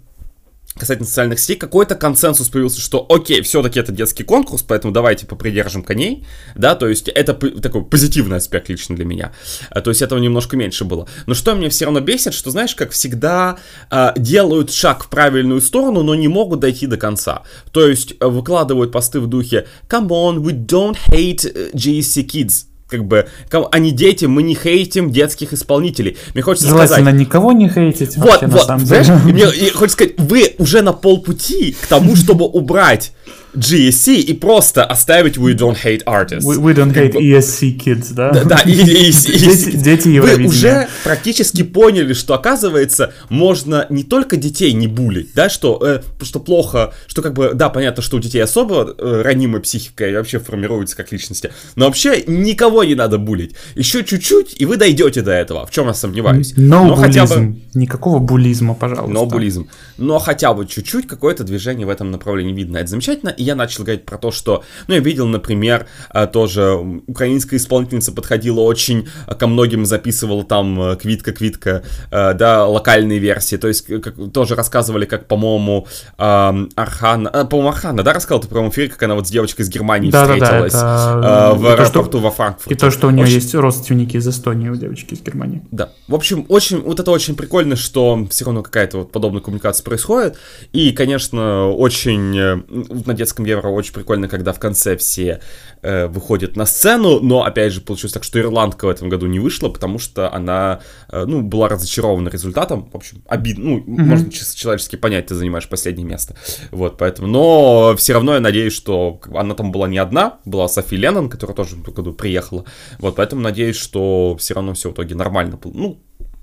касательно социальных сетей, какой-то консенсус появился, что окей, все-таки это детский конкурс, поэтому давайте попридержим коней, да, то есть это такой позитивный аспект лично для меня, а, то есть этого немножко меньше было. Но что меня все равно бесит, что, знаешь, как всегда а, делают шаг в правильную сторону, но не могут дойти до конца. То есть э, выкладывают посты в духе «Come on, we don't hate э, GSC kids», как бы, они дети, мы не хейтим детских исполнителей. Мне хочется Желательно сказать... никого не хейтить вот, вообще, вот, на самом деле. И мне и хочется сказать, вы уже на полпути к тому, чтобы убрать GSC и просто оставить We Don't Hate Artists. We, we Don't Hate ESC Kids, да? Да, и, и, и, [laughs] дети, дети Вы уже практически поняли, что, оказывается, можно не только детей не булить, да, что, э, что плохо, что как бы, да, понятно, что у детей особо э, ранимая психика и вообще формируется как личности, но вообще никого не надо булить. Еще чуть-чуть, и вы дойдете до этого, в чем я сомневаюсь. No но хотя бы... Никакого булизма, пожалуйста. Но булизм. Но хотя бы чуть-чуть какое-то движение в этом направлении видно. Это замечательно и я начал говорить про то, что, ну, я видел, например, э, тоже украинская исполнительница подходила очень э, ко многим, записывала там квитка-квитка, э, да, локальные версии, то есть как, тоже рассказывали, как, по-моему, Архана, по-моему, Архана, да, рассказал ты про эфире, как она вот с девочкой из Германии да, встретилась да, да, это... в аэропорту во Франкфурте. И то, что у нее очень... есть родственники из Эстонии у девочки из Германии. Да, в общем, очень, вот это очень прикольно, что все равно какая-то вот подобная коммуникация происходит, и, конечно, очень на детском английском евро очень прикольно, когда в конце все э, выходят на сцену, но, опять же, получилось так, что ирландка в этом году не вышла, потому что она, э, ну, была разочарована результатом, в общем, обидно, ну, mm-hmm. можно чисто человечески понять, ты занимаешь последнее место, вот, поэтому, но все равно я надеюсь, что она там была не одна, была Софи Леннон, которая тоже в этом году приехала, вот, поэтому надеюсь, что все равно все в итоге нормально, ну,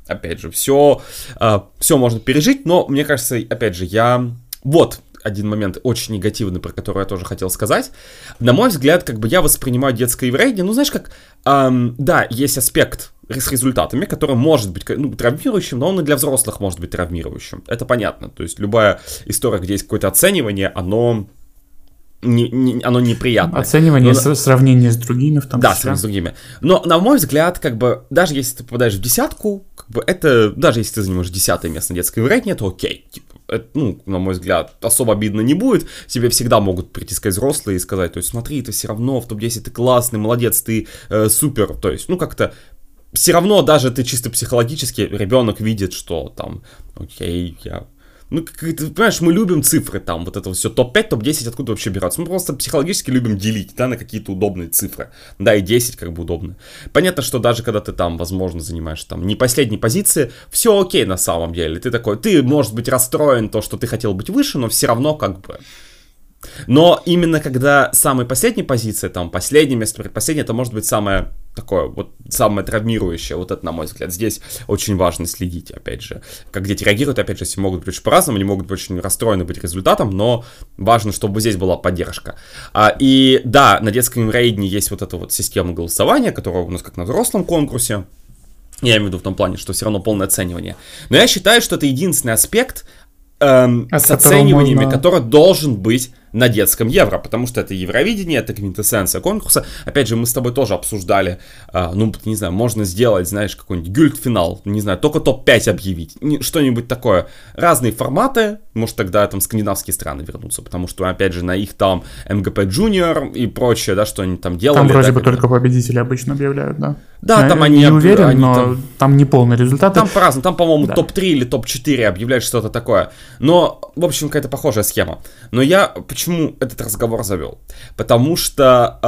опять же, все, э, все можно пережить, но мне кажется, опять же, я вот, один момент очень негативный, про который я тоже хотел сказать. На мой взгляд, как бы я воспринимаю детское еврейство, ну, знаешь, как, эм, да, есть аспект с результатами, который может быть ну, травмирующим, но он и для взрослых может быть травмирующим. Это понятно. То есть любая история, где есть какое-то оценивание, оно не, не, оно неприятное. Оценивание, Но, сравнение с другими в том да, числе. Да, с другими. Но, на мой взгляд, как бы, даже если ты попадаешь в десятку, как бы это, даже если ты занимаешь десятое место на детской вероятнее, то окей. Типа, это, ну, на мой взгляд, особо обидно не будет. Тебе всегда могут прийти сказать взрослые и сказать, то есть смотри, ты все равно в топ-10 ты классный, молодец, ты э, супер. То есть, ну, как-то все равно даже ты чисто психологически, ребенок видит, что там, окей, я ну, ты понимаешь, мы любим цифры там, вот это все топ-5, топ-10, откуда вообще берется. Мы просто психологически любим делить, да, на какие-то удобные цифры. Да, и 10 как бы удобно. Понятно, что даже когда ты там, возможно, занимаешь там не последней позиции, все окей на самом деле. Ты такой, ты, может быть, расстроен то, что ты хотел быть выше, но все равно как бы но именно когда самая последняя позиция, там, последнее место, предпоследнее, это может быть самое такое, вот, самое травмирующее, вот это, на мой взгляд, здесь очень важно следить, опять же, как дети реагируют, опять же, все могут быть очень по-разному, они могут быть очень расстроены быть результатом, но важно, чтобы здесь была поддержка. А, и да, на детском рейдне есть вот эта вот система голосования, которая у нас как на взрослом конкурсе, я имею в виду в том плане, что все равно полное оценивание. Но я считаю, что это единственный аспект эм, с оцениваниями, можно... который должен быть на детском евро, потому что это Евровидение, это квинтэссенция конкурса. Опять же, мы с тобой тоже обсуждали, э, ну, не знаю, можно сделать, знаешь, какой-нибудь гюльт-финал, не знаю, только топ-5 объявить, что-нибудь такое. Разные форматы, может тогда там скандинавские страны вернутся, потому что, опять же, на их там МГП Junior и прочее, да, что они там делали. Там вроде да, бы только победители обычно объявляют, да? Да, я там они... Не уверен, они но там, там не полный результат. Там по-разному, там, по-моему, да. топ-3 или топ-4 объявляют что-то такое. Но, в общем, какая-то похожая схема. Но я почему этот разговор завел? Потому что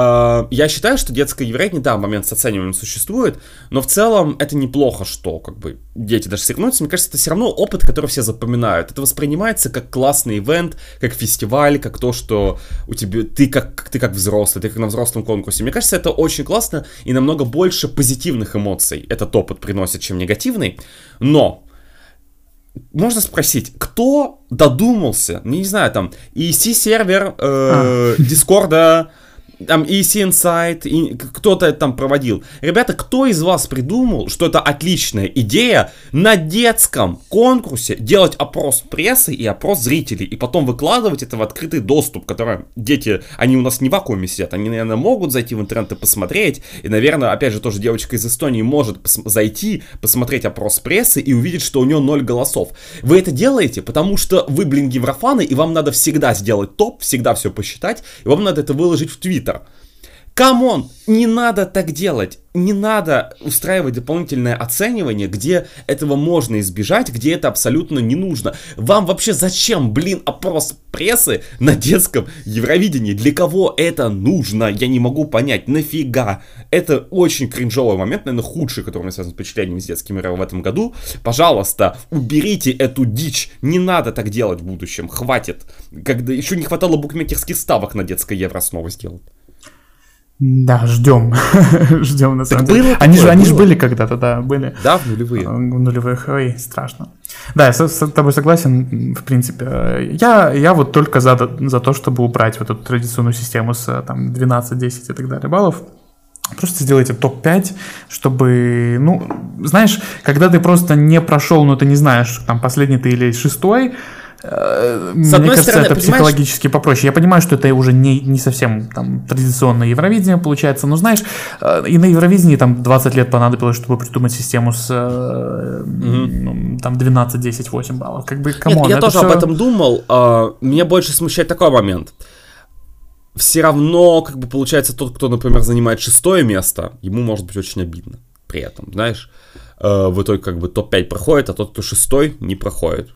э, я считаю, что детская еврейня, да, момент с оцениванием существует, но в целом это неплохо, что как бы дети даже соревнуются. Мне кажется, это все равно опыт, который все запоминают. Это воспринимается как классный ивент, как фестиваль, как то, что у тебя ты как ты как взрослый, ты как на взрослом конкурсе. Мне кажется, это очень классно и намного больше позитивных эмоций этот опыт приносит, чем негативный. Но можно спросить, кто додумался, не знаю, там, EC-сервер, э, Дискорда, там EC Insight, и кто-то это там проводил. Ребята, кто из вас придумал, что это отличная идея на детском конкурсе делать опрос прессы и опрос зрителей, и потом выкладывать это в открытый доступ, который дети, они у нас не в вакууме сидят, они, наверное, могут зайти в интернет и посмотреть, и, наверное, опять же, тоже девочка из Эстонии может пос- зайти, посмотреть опрос прессы и увидеть, что у нее ноль голосов. Вы это делаете, потому что вы, блин, геврофаны, и вам надо всегда сделать топ, всегда все посчитать, и вам надо это выложить в Твиттер. Твиттер. Come on, не надо так делать. Не надо устраивать дополнительное оценивание, где этого можно избежать, где это абсолютно не нужно. Вам вообще зачем, блин, опрос прессы на детском Евровидении? Для кого это нужно? Я не могу понять. Нафига? Это очень кринжовый момент, наверное, худший, который у меня связан с впечатлениями с детским евро в этом году. Пожалуйста, уберите эту дичь. Не надо так делать в будущем. Хватит. Когда еще не хватало букмекерских ставок на детское евро снова сделать. Да, ждем. [laughs] ждем на самом деле. Они же, они же были когда-то, да, были. Да, в нулевые. В нулевых, ой, страшно. Да, я с, тобой согласен, в принципе. Я, я вот только за, за то, чтобы убрать вот эту традиционную систему с там 12, 10 и так далее баллов. Просто сделайте топ-5, чтобы, ну, знаешь, когда ты просто не прошел, но ты не знаешь, там, последний ты или шестой, Э, С Мне кажется, стороны, это психологически попроще. Я понимаю, что это уже не, не совсем там традиционное Евровидение получается, но знаешь, э, и на Евровидении там 20 лет понадобилось, чтобы придумать систему с угу. там 12, 10, 8 баллов. Как бы, come on, Нет, я тоже все... об этом думал. А, меня больше смущает такой момент. Все равно, как бы получается, тот, кто, например, занимает шестое место, ему может быть очень обидно при этом, знаешь. В итоге как бы топ-5 проходит, а тот, кто шестой, не проходит.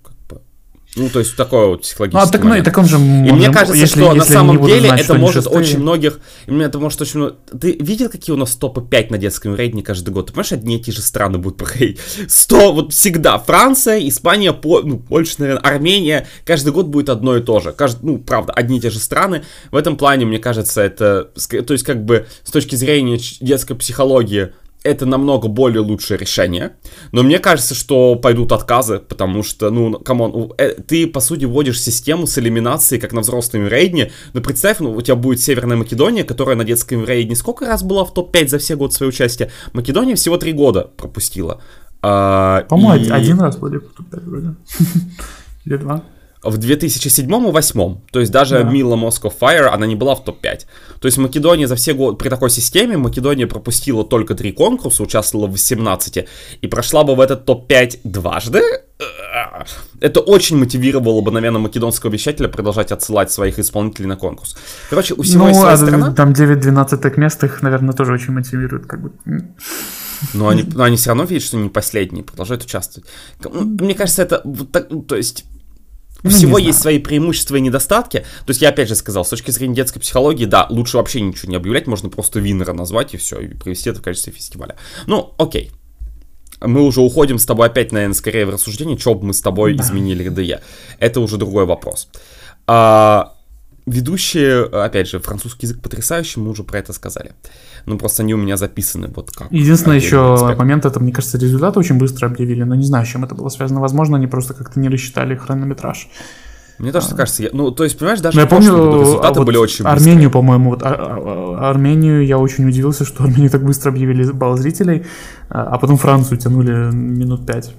Ну, то есть такой вот психологический ну, а, так, момент. Ну, так он же и мне кажется, если, что если на самом деле знать, это может очень многих... Это может очень много... Ты видел, какие у нас топы 5 на детском рейтинге каждый год? Ты понимаешь, одни и те же страны будут проходить? 100, вот всегда. Франция, Испания, По... ну, Польша, наверное, Армения. Каждый год будет одно и то же. Каждый, ну, правда, одни и те же страны. В этом плане, мне кажется, это... То есть, как бы, с точки зрения детской психологии, это намного более лучшее решение. Но мне кажется, что пойдут отказы, потому что, ну, come on, э, ты, по сути, вводишь систему с элиминацией, как на взрослом Евровидении. Но представь, ну, у тебя будет Северная Македония, которая на детском Евровидении сколько раз была в топ-5 за все годы своего участия? Македония всего три года пропустила. А, По-моему, и... один раз были в топ-5 вроде. [laughs] Или два. В 2007-2008. То есть даже да. Мила Moskov Fire, она не была в топ-5. То есть Македония за все годы, при такой системе, Македония пропустила только три конкурса, участвовала в 18 и прошла бы в этот топ-5 дважды. Это очень мотивировало бы, наверное, македонского вещателя продолжать отсылать своих исполнителей на конкурс. Короче, у всего ну, есть а сторона. Там 9-12 мест их, наверное, тоже очень мотивирует. Как бы. Но они, но они все равно видят, что не последние, продолжают участвовать. Мне кажется, это вот так, ну, то есть у ну, всего есть свои преимущества и недостатки. То есть я опять же сказал, с точки зрения детской психологии, да, лучше вообще ничего не объявлять, можно просто виннера назвать и все, и провести это в качестве фестиваля. Ну, окей. Мы уже уходим с тобой опять, наверное, скорее в рассуждение, что бы мы с тобой да. изменили РДЕ. Это уже другой вопрос. А, ведущие, опять же, французский язык потрясающий, мы уже про это сказали. Ну, просто они у меня записаны вот как. Единственный еще аспект. момент, это, мне кажется, результаты очень быстро объявили, но не знаю, с чем это было связано. Возможно, они просто как-то не рассчитали хронометраж. Мне тоже а, кажется, я, ну, то есть, понимаешь, даже я помню, результаты вот были очень Армению, по-моему, вот, а, а, Армению я очень удивился, что [laughs] Армению так быстро объявили балл зрителей, а, а потом Францию тянули минут пять.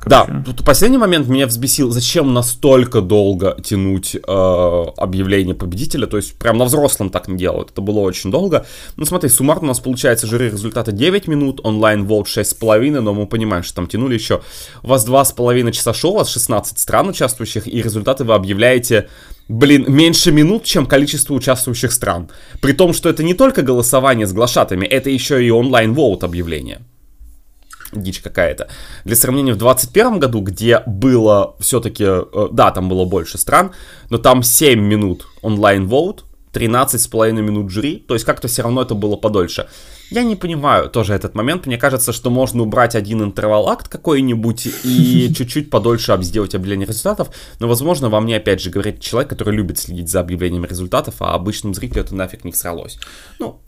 Короче. Да, тут последний момент меня взбесил, зачем настолько долго тянуть э, объявление победителя, то есть прям на взрослом так не делают, это было очень долго. Ну смотри, суммарно у нас получается жюри результата 9 минут, онлайн волт 6,5, но мы понимаем, что там тянули еще. У вас 2,5 часа шоу, у вас 16 стран участвующих, и результаты вы объявляете блин, меньше минут, чем количество участвующих стран. При том, что это не только голосование с глашатами, это еще и онлайн-воут объявление дичь какая-то. Для сравнения, в 2021 году, где было все-таки, э, да, там было больше стран, но там 7 минут онлайн-воут, 13,5 минут жюри, то есть как-то все равно это было подольше. Я не понимаю тоже этот момент, мне кажется, что можно убрать один интервал-акт какой-нибудь и [laughs] чуть-чуть подольше сделать объявление результатов, но, возможно, вам не опять же говорит человек, который любит следить за объявлением результатов, а обычным зрителю это нафиг не всралось. Ну,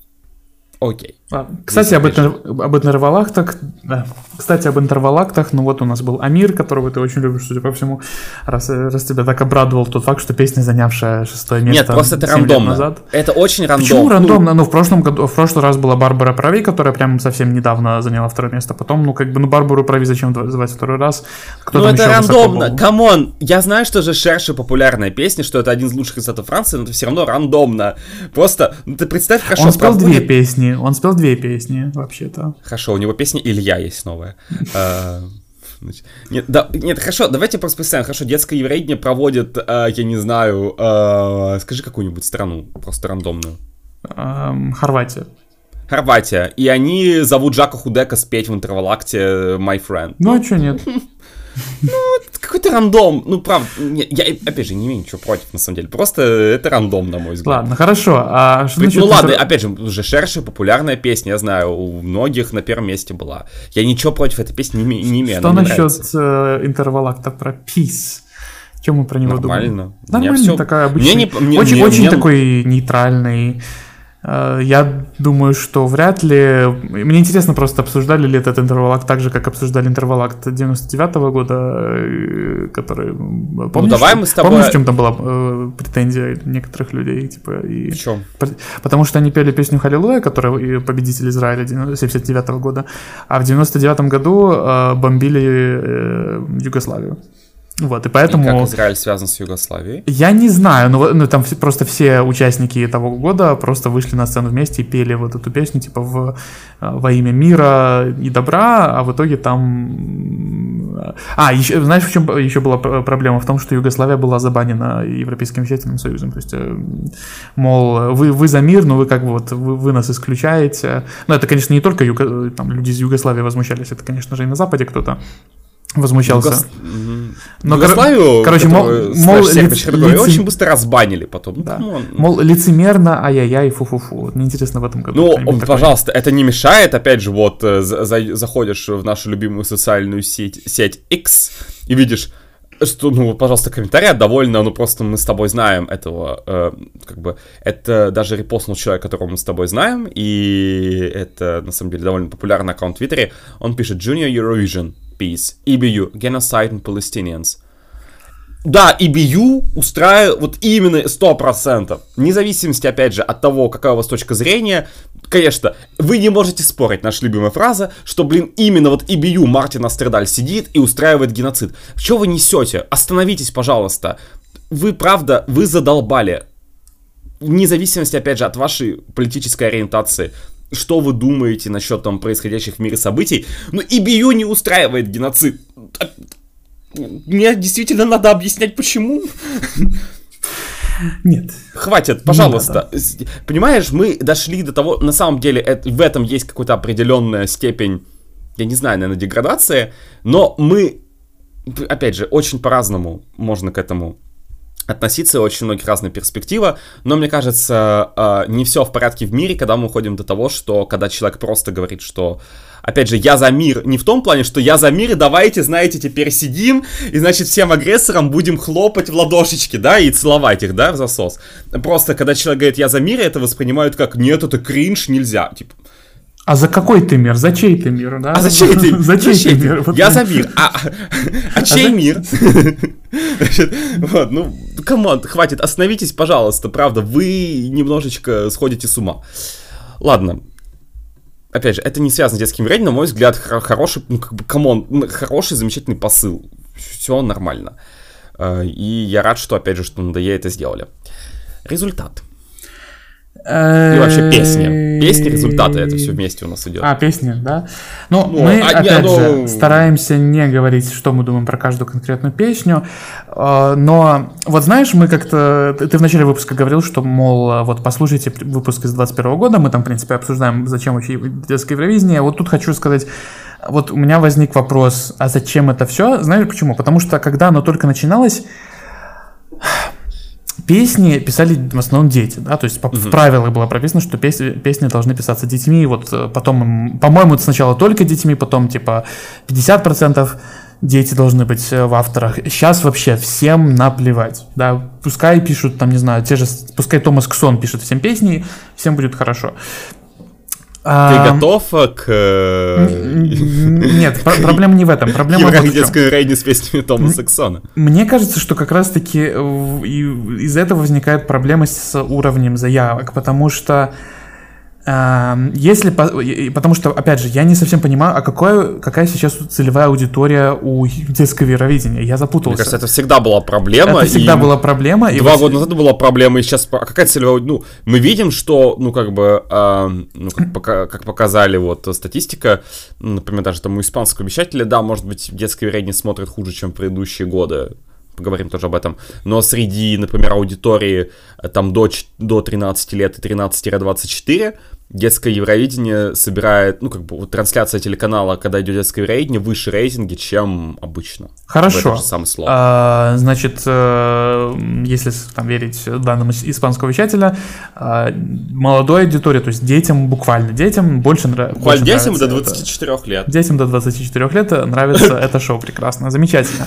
Окей. А, кстати, об, интер... об интервалактах, да. Кстати, об интервалактах, ну вот у нас был Амир, которого ты очень любишь, судя по всему, раз, раз тебя так обрадовал тот факт, что песня, занявшая шестое место Нет, просто это рандомно. Назад. Это очень рандомно. Почему рандомно? Ну, в прошлом году, в прошлый раз была Барбара Прави, которая прям совсем недавно заняла второе место. Потом, ну, как бы, ну, Барбару Прави зачем звать второй раз? Кто ну, это рандомно. Come on, я знаю, что J'cherche популярная песня, что это один из лучших результатов Франции, но это все равно рандомно. Просто, ну, ты представь, хорошо. Он спел две песни он спел две песни, вообще-то. Хорошо, у него песня «Илья» есть новая. [laughs] А, нет, да, нет, хорошо, давайте просто представим. Хорошо, детское Евровидение проводит, э, я не знаю, э, скажи какую-нибудь страну, просто рандомную. Эм, Хорватия. Хорватия. И они зовут Жака Худека спеть в interval act'е My Friend. Ну, а что нет? [laughs] Ну, какой-то рандом. Ну, правда, я, опять же, не имею ничего против, на самом деле. Просто это рандом, на мой взгляд. Ладно, хорошо. А что ну, ладно, опять же, уже Шерши популярная песня, я знаю, у многих на первом месте была. Я ничего против этой песни не, не имею. Что насчет э, интервала-акта про Peace? Чем мы про него Нормально. думаем? Нормально. Нормально, такая обычная. Мне не, мне, очень мне, очень мне... такой нейтральный я думаю, что вряд ли... Мне интересно, просто обсуждали ли этот интервалакт так же, как обсуждали интервалакт 99-го года, э, который... Помнишь, ну, давай мы с тобой... Помнишь, в чем там была э, претензия некоторых людей? Типа, и... В чем? Потому что они пели песню «Халилуя», которая победитель Израиля 79-го года, а в 99-м году э, бомбили э, Югославию. Вот, и поэтому... И как Израиль связан с Югославией? Я не знаю, но ну, там просто все участники того года просто вышли на сцену вместе и пели вот эту песню, типа, в, э, во имя мира и добра, а в итоге там... А, еще, знаешь, в чем еще была проблема? В том, что Югославия была забанена Европейским вещательным союзом, то есть, э, мол, вы, вы за мир, но вы как бы вот, вы, вы нас исключаете. Ну, это, конечно, не только Юго, там, люди из Югославии возмущались, это, конечно же, и на Западе кто-то возмущался. Югос... Но, Югославию, короче, мол, мол лиц... лиц... очень быстро разбанили потом. Да. Ну, мол, лицемерно, ай-яй-яй, фу-фу-фу. Вот мне интересно в этом году. Ну, пожалуйста, такое. это не мешает, опять же, вот э, за, заходишь в нашу любимую социальную сеть, сеть X и видишь что, ну, пожалуйста, комментарий довольно, ну, просто мы с тобой знаем этого, э, как бы, это даже репостнул человек, которого мы с тобой знаем, и это, на самом деле, довольно популярный аккаунт в Твиттере, он пишет Junior Eurovision, Peace, EBU, Genocide and Palestinians. Да, EBU устраивает вот именно 100%. Вне опять же, от того, какая у вас точка зрения. Конечно, вы не можете спорить, наша любимая фраза, что, блин, именно вот EBU Мартин Астердаль сидит и устраивает геноцид. Что вы несете? Остановитесь, пожалуйста. вы, правда, вы задолбали. Вне зависимости, опять же, от вашей политической ориентации, что вы думаете насчет там происходящих в мире событий, но и ИБЮ не устраивает геноцид. Мне действительно надо объяснять, почему. Нет. Хватит, пожалуйста. Не Понимаешь, мы дошли до того, на самом деле, это, в этом есть какая-то определенная степень, я не знаю, наверное, деградации, но мы, опять же, очень по-разному можно к этому относиться, очень многих разная перспектива, но мне кажется, а, не все в порядке в мире, когда мы уходим до того, что когда человек просто говорит, что опять же, я за мир, не в том плане, что я за мир, и давайте, знаете, теперь сидим, и, значит, всем агрессорам будем хлопать в ладошечки, да, и целовать их, да, в засос. Просто, когда человек говорит, я за мир, это воспринимают как, нет, это кринж, нельзя, типа, а за какой ты мир? За чей ты мир, да? А за чей ты, [laughs] за чей ты мир? Я за мир. А, а чей мир? вот, ну, come on, хватит, остановитесь, пожалуйста, правда, вы немножечко сходите с ума. Ладно, опять же, это не связано с детским Евровидением, на мой взгляд, хороший, ну, как бы, come on, хороший, замечательный посыл. Все нормально. Э, и я рад, что, опять же, что надо это сделали. Результат. И вообще песни. Песни, результаты, это все вместе у нас идет. А, песни, да? Ну, ну мы, а, опять ну... же, стараемся не говорить, что мы думаем про каждую конкретную песню, а, но вот знаешь, мы как-то... Ты в начале выпуска говорил, что, мол, вот послушайте выпуск из 21 года, мы там, в принципе, обсуждаем, зачем вообще детское Евровидение. Вот тут хочу сказать, вот у меня возник вопрос, а зачем это все? Знаешь почему? Потому что, когда оно только начиналось, песни писали в основном дети, да, то есть по, угу. в правилах было прописано, что песни, песни должны писаться детьми, вот э, потом, по-моему, сначала только детьми, потом типа 50% дети должны быть э, в авторах. Сейчас вообще всем наплевать, да, пускай пишут, там, не знаю, те же, пускай Томас Ксон пишет всем песни, всем будет хорошо. Ты а, готов к... Э, нет, [laughs] проблема не в этом. Проблема в детской рейне с песнями Тома Саксона. Мне кажется, что как раз-таки из-за этого возникает проблема с уровнем заявок, потому что если, потому что, опять же, я не совсем понимаю, а какое, какая сейчас целевая аудитория у детского веровидения. Я запутался. Мне кажется, это всегда была проблема. Это всегда была проблема. Два и года назад была проблема, и сейчас а какая целевая Ну, мы видим, что, ну, как бы, э, ну, как, пока, как показали вот статистика, например, даже там у испанского вещателя, да, может быть, детское вероведение смотрит хуже, чем предыдущие годы поговорим тоже об этом, но среди, например, аудитории э, там до, до 13 лет и 13-24 детское Евровидение собирает, ну, как бы, вот трансляция телеканала, когда идет детское Евровидение, выше рейтинги, чем обычно. Хорошо. Это самый слово. А, значит, э, если там верить данным испанского вещателя, э, молодой аудитории, то есть детям, буквально детям, больше, нравится. Буквально детям до 24 это, лет. Детям до 24 лет нравится [laughs] это шоу прекрасно, замечательно.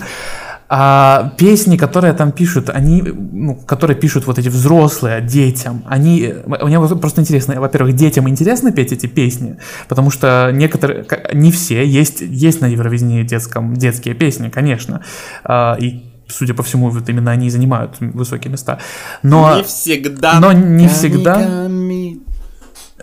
А песни, которые там пишут, они, ну, которые пишут вот эти взрослые детям, они, мне просто интересно, во-первых, детям интересно петь эти песни, потому что некоторые, не все, есть, есть на Евровидении детском детские песни, конечно, а, и судя по всему, вот именно они занимают высокие места. Но не всегда. Но не всегда.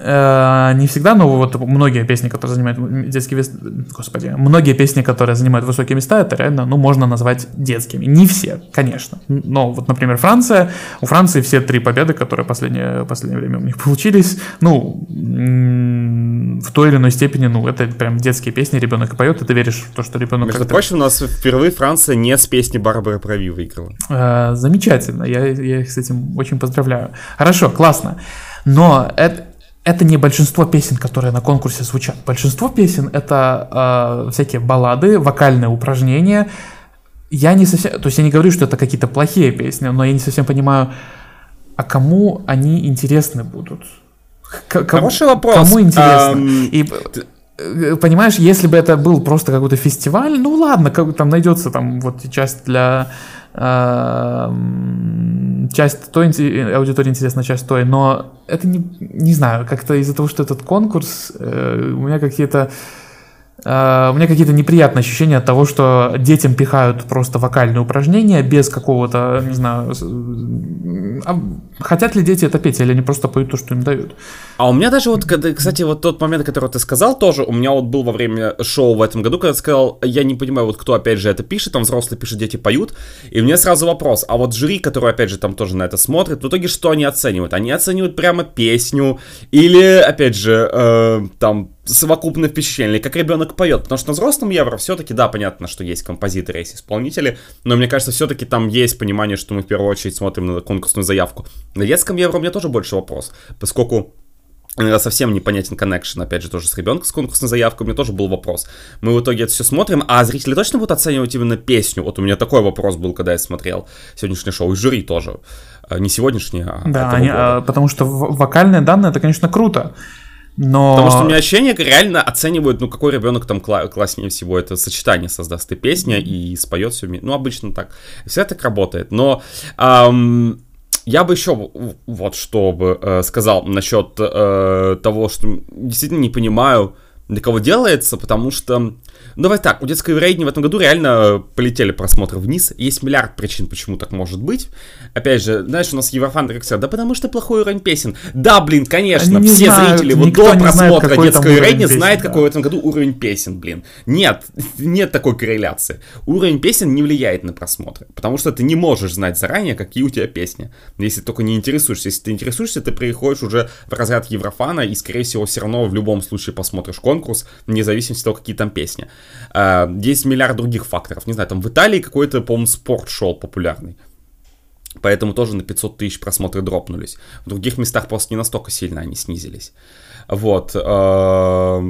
Э, не всегда, но вот многие песни, которые занимают детские места, господи, многие песни, которые занимают высокие места, это реально, ну, можно назвать детскими. Не все, конечно. Но вот, например, Франция, у Франции все три победы, которые последнее, последнее время у них получились, ну, в той или иной степени, ну, это прям детские песни, ребенок поет, и ты веришь в то, что ребенок... Между прочим, у нас впервые Франция не с песни Барбары Прави выиграла. Э, замечательно, я, я их с этим очень поздравляю. Хорошо, классно. Но это, это не большинство песен, которые на конкурсе звучат. Большинство песен это э, всякие баллады, вокальные упражнения. Я не совсем, то есть я не говорю, что это какие-то плохие песни, но я не совсем понимаю, а кому они интересны будут? К- Хороший вопрос. Кому интересно? Um... И э, понимаешь, если бы это был просто какой-то фестиваль, ну ладно, как, там найдется там вот часть для часть той аудитории интересна, часть той, но это не, не знаю, как-то из-за того, что этот конкурс, э, у меня какие-то у меня какие-то неприятные ощущения от того, что детям пихают просто вокальные упражнения без какого-то, не знаю, а хотят ли дети это петь, или они просто поют то, что им дают. А у меня даже вот, кстати, вот тот момент, который ты сказал тоже, у меня вот был во время шоу в этом году, когда я сказал, я не понимаю, вот кто опять же это пишет, там взрослые пишут, дети поют, и у меня сразу вопрос, а вот жюри, который опять же там тоже на это смотрит, в итоге что они оценивают? Они оценивают прямо песню или, опять же, э, там совокупное впечатление, как ребенок поет. Потому что на взрослом евро все-таки, да, понятно, что есть композиторы, есть исполнители, но мне кажется, все-таки там есть понимание, что мы в первую очередь смотрим на конкурсную заявку. На детском евро у меня тоже больше вопрос, поскольку иногда совсем непонятен коннекшн, опять же, тоже с ребенком с конкурсной заявкой, у меня тоже был вопрос. Мы в итоге это все смотрим, а зрители точно будут оценивать именно песню? Вот у меня такой вопрос был, когда я смотрел сегодняшнее шоу, и жюри тоже. А, не сегодняшнее, а Да, они, а, потому что вокальные данные, это, конечно, круто. Но... Потому что у меня ощущение, реально оценивают, ну, какой ребенок там кла- класснее всего это сочетание создаст и песня, и споет все. Ну, обычно так. Все так работает. Но эм, я бы еще вот что бы э, сказал насчет э, того, что действительно не понимаю, для кого делается, потому что давай так, у детского рейтинга в этом году реально полетели просмотры вниз. Есть миллиард причин, почему так может быть. Опять же, знаешь, у нас Еврофан как всегда, да потому что плохой уровень песен. Да, блин, конечно, Они все знают, зрители вот до просмотра знает, детского рейтинга знают, да. какой в этом году уровень песен, блин. Нет, [laughs] нет такой корреляции. Уровень песен не влияет на просмотры, потому что ты не можешь знать заранее, какие у тебя песни. Если только не интересуешься. Если ты интересуешься, ты приходишь уже в разряд Еврофана и, скорее всего, все равно в любом случае посмотришь конкурс, вне зависимости от того, какие там песни. Э, есть миллиард других факторов. Не знаю, там в Италии какой-то, по-моему, спорт шел популярный. Поэтому тоже на 500 тысяч просмотры дропнулись. В других местах просто не настолько сильно они снизились. Вот. Э,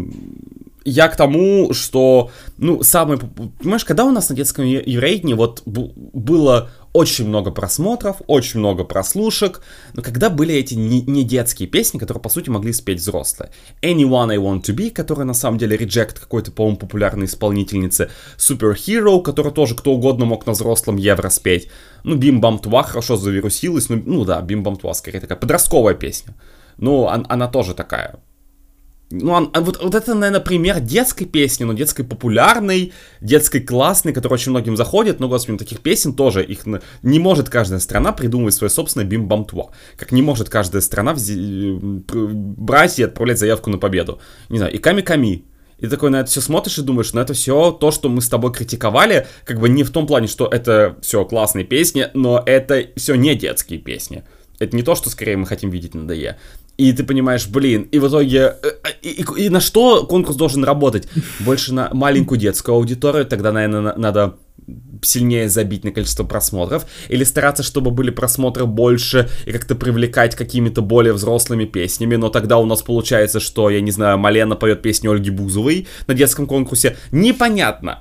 я к тому, что, ну, самое... Понимаешь, когда у нас на детском еврейтне вот было очень много просмотров, очень много прослушек, но когда были эти не, не детские песни, которые, по сути, могли спеть взрослые. Anyone I Want To Be, которая, на самом деле, реджект какой-то, по-моему, популярной исполнительницы. Superhero, который тоже кто угодно мог на взрослом евро спеть. Ну, Bim Bam Twa хорошо завирусилась, ну, ну да, Bim Bam Twa, скорее такая подростковая песня. Ну, он, она тоже такая ну, он, а вот, вот это, наверное, пример детской песни, но детской популярной, детской классной, которая очень многим заходит, но, господи, таких песен тоже, их не может каждая страна придумывать свое собственное бим бам как не может каждая страна взи- брать и отправлять заявку на победу. Не знаю, и ками-ками, и такой на это все смотришь и думаешь, ну это все то, что мы с тобой критиковали, как бы не в том плане, что это все классные песни, но это все не детские песни. Это не то, что скорее мы хотим видеть на ДЕ. И ты понимаешь, блин, и в итоге... Э, э, и, и, и на что конкурс должен работать? Больше на маленькую детскую аудиторию, тогда, наверное, надо сильнее забить на количество просмотров, или стараться, чтобы были просмотры больше и как-то привлекать какими-то более взрослыми песнями, но тогда у нас получается, что, я не знаю, Малена поет песню Ольги Бузовой на детском конкурсе, непонятно.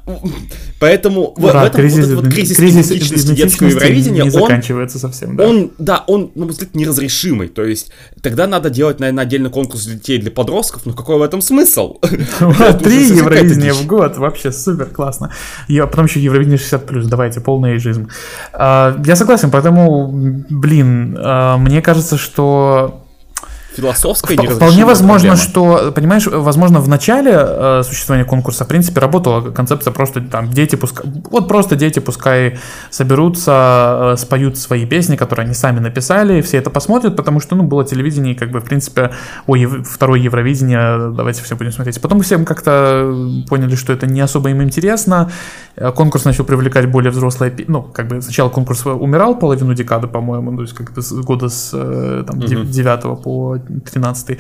Поэтому да, в этом кризис, вот, вот кризис, кризис идентичности детского Евровидения, он, заканчивается совсем, да. Он, да, он, на мой взгляд, неразрешимый, то есть тогда надо делать, наверное, отдельный конкурс для детей, для подростков, но какой в этом смысл? [laughs] [laughs] Три Евровидения в год, вообще супер классно. Я потом еще Евровидение 60 плюс, давайте, полный эйджизм. А, я согласен, поэтому, блин, а, мне кажется, что философская Вп- Вполне возможно, проблема. что, понимаешь, возможно, в начале э, существования конкурса, в принципе, работала концепция просто там дети пускай, вот просто дети пускай соберутся, э, споют свои песни, которые они сами написали, все это посмотрят, потому что, ну, было телевидение, и как бы, в принципе, о, ев- второе Евровидение, давайте все будем смотреть. Потом все как-то поняли, что это не особо им интересно, э, конкурс начал привлекать более взрослые, ну, как бы сначала конкурс умирал половину декады, по-моему, то есть как-то года с э, там, mm-hmm. 9 по 13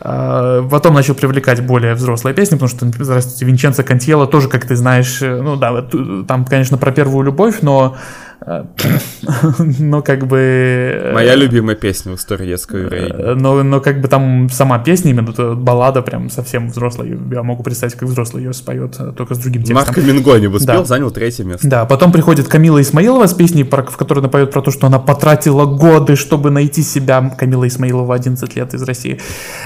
а, Потом начал привлекать более взрослые песни, потому что, здравствуйте, Винченцо Кантьело тоже, как ты знаешь, э, ну да, там, конечно, про первую любовь, но [laughs] но как бы... Э, Моя любимая песня в истории детского еврея. Э, но, но как бы там сама песня, именно баллада прям совсем взрослая. Я могу представить, как взрослый ее споет, э, только с другим текстом. Марко Мингони спел, да. занял третье место. Да, потом приходит Камила Исмаилова с песней, в которой она поет про то, что она потратила годы, чтобы найти себя. Камила Исмаилова 11 лет из России.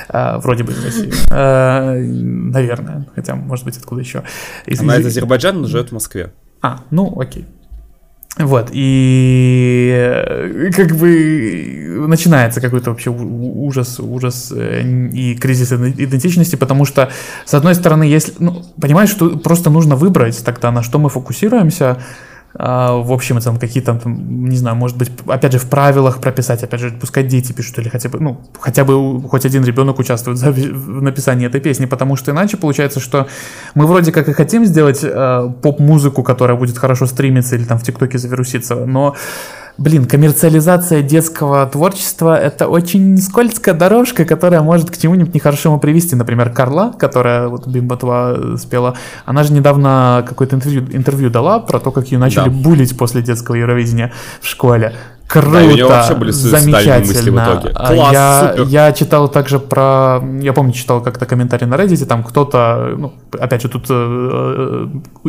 Вроде бы из России. Наверное. Хотя, может быть, откуда еще. Она из Азербайджана, но живет в Москве. А, ну окей. Вот, и э, как бы начинается какой-то вообще ужас, ужас э, и кризис идентичности, потому что, с одной стороны, если, ну, понимаешь, что просто нужно выбрать тогда, на что мы фокусируемся, в общем, там какие-то, не знаю, может быть, опять же, в правилах прописать, опять же, пускай дети пишут, или хотя бы, ну, хотя бы хоть один ребенок участвует в написании этой песни, потому что иначе получается, что мы вроде как и хотим сделать э, поп-музыку, которая будет хорошо стримиться или там в ТикТоке завируситься, но Блин, коммерциализация детского творчества — это очень скользкая дорожка, которая может к чему-нибудь нехорошему привести. Например, Карла, которая вот Бимбатва спела, она же недавно какое-то интервью, интервью дала про то, как ее начали да. булить после детского Евровидения в школе. Круто, да, у него вообще были замечательно. мысли в итоге. А, Класс, я, супер. я читал также про, я помню, читал как-то комментарий на Reddit, там кто-то, ну, опять же, тут э, э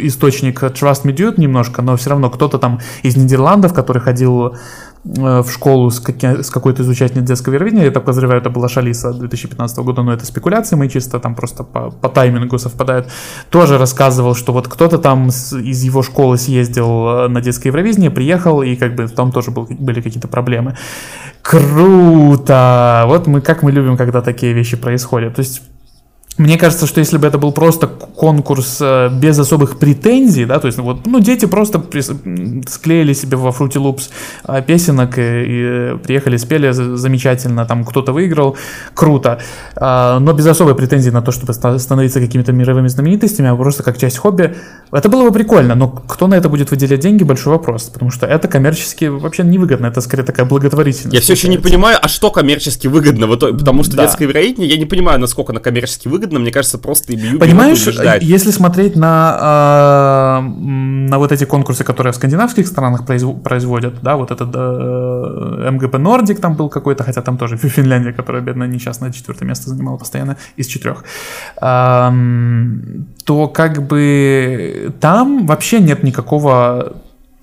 источник Trust Me Dude немножко, но все равно кто-то там из Нидерландов, который ходил в школу с, каки, с какой-то из участниц детского Евровидения, я так подозреваю, это была Шалиса 2015 года, но это спекуляции мои чисто там просто по, по таймингу совпадает, тоже рассказывал, что вот кто-то там из его школы съездил э, на детское Евровидение, приехал, и как бы там тоже был, были какие-то проблемы. Круто! Вот мы, как мы любим, когда такие вещи происходят. То есть мне кажется, что если бы это был просто конкурс э, без особых претензий, да, то есть вот, ну, дети просто склеили себе во Fruity Loops э, песенок и, и приехали, спели замечательно, там кто-то выиграл, круто, а, но без особой претензии на то, чтобы становиться какими-то мировыми знаменитостями, а просто как часть хобби, это было бы прикольно, но кто на это будет выделять деньги, большой вопрос, потому что это коммерчески вообще невыгодно, это скорее такая благотворительность. Я все еще не понимаю, а что коммерчески выгодно потому что да. детское вероятнее, я не понимаю, насколько оно коммерчески выгодно, выгодно, мне кажется, просто и Понимаешь, если смотреть на, э, на вот эти конкурсы, которые в скандинавских странах производят, да, вот этот э, МГП Нордик там был какой-то, хотя там тоже Финляндия, которая, бедная, несчастная, четвертое место занимала постоянно из четырех, э, то как бы там вообще нет никакого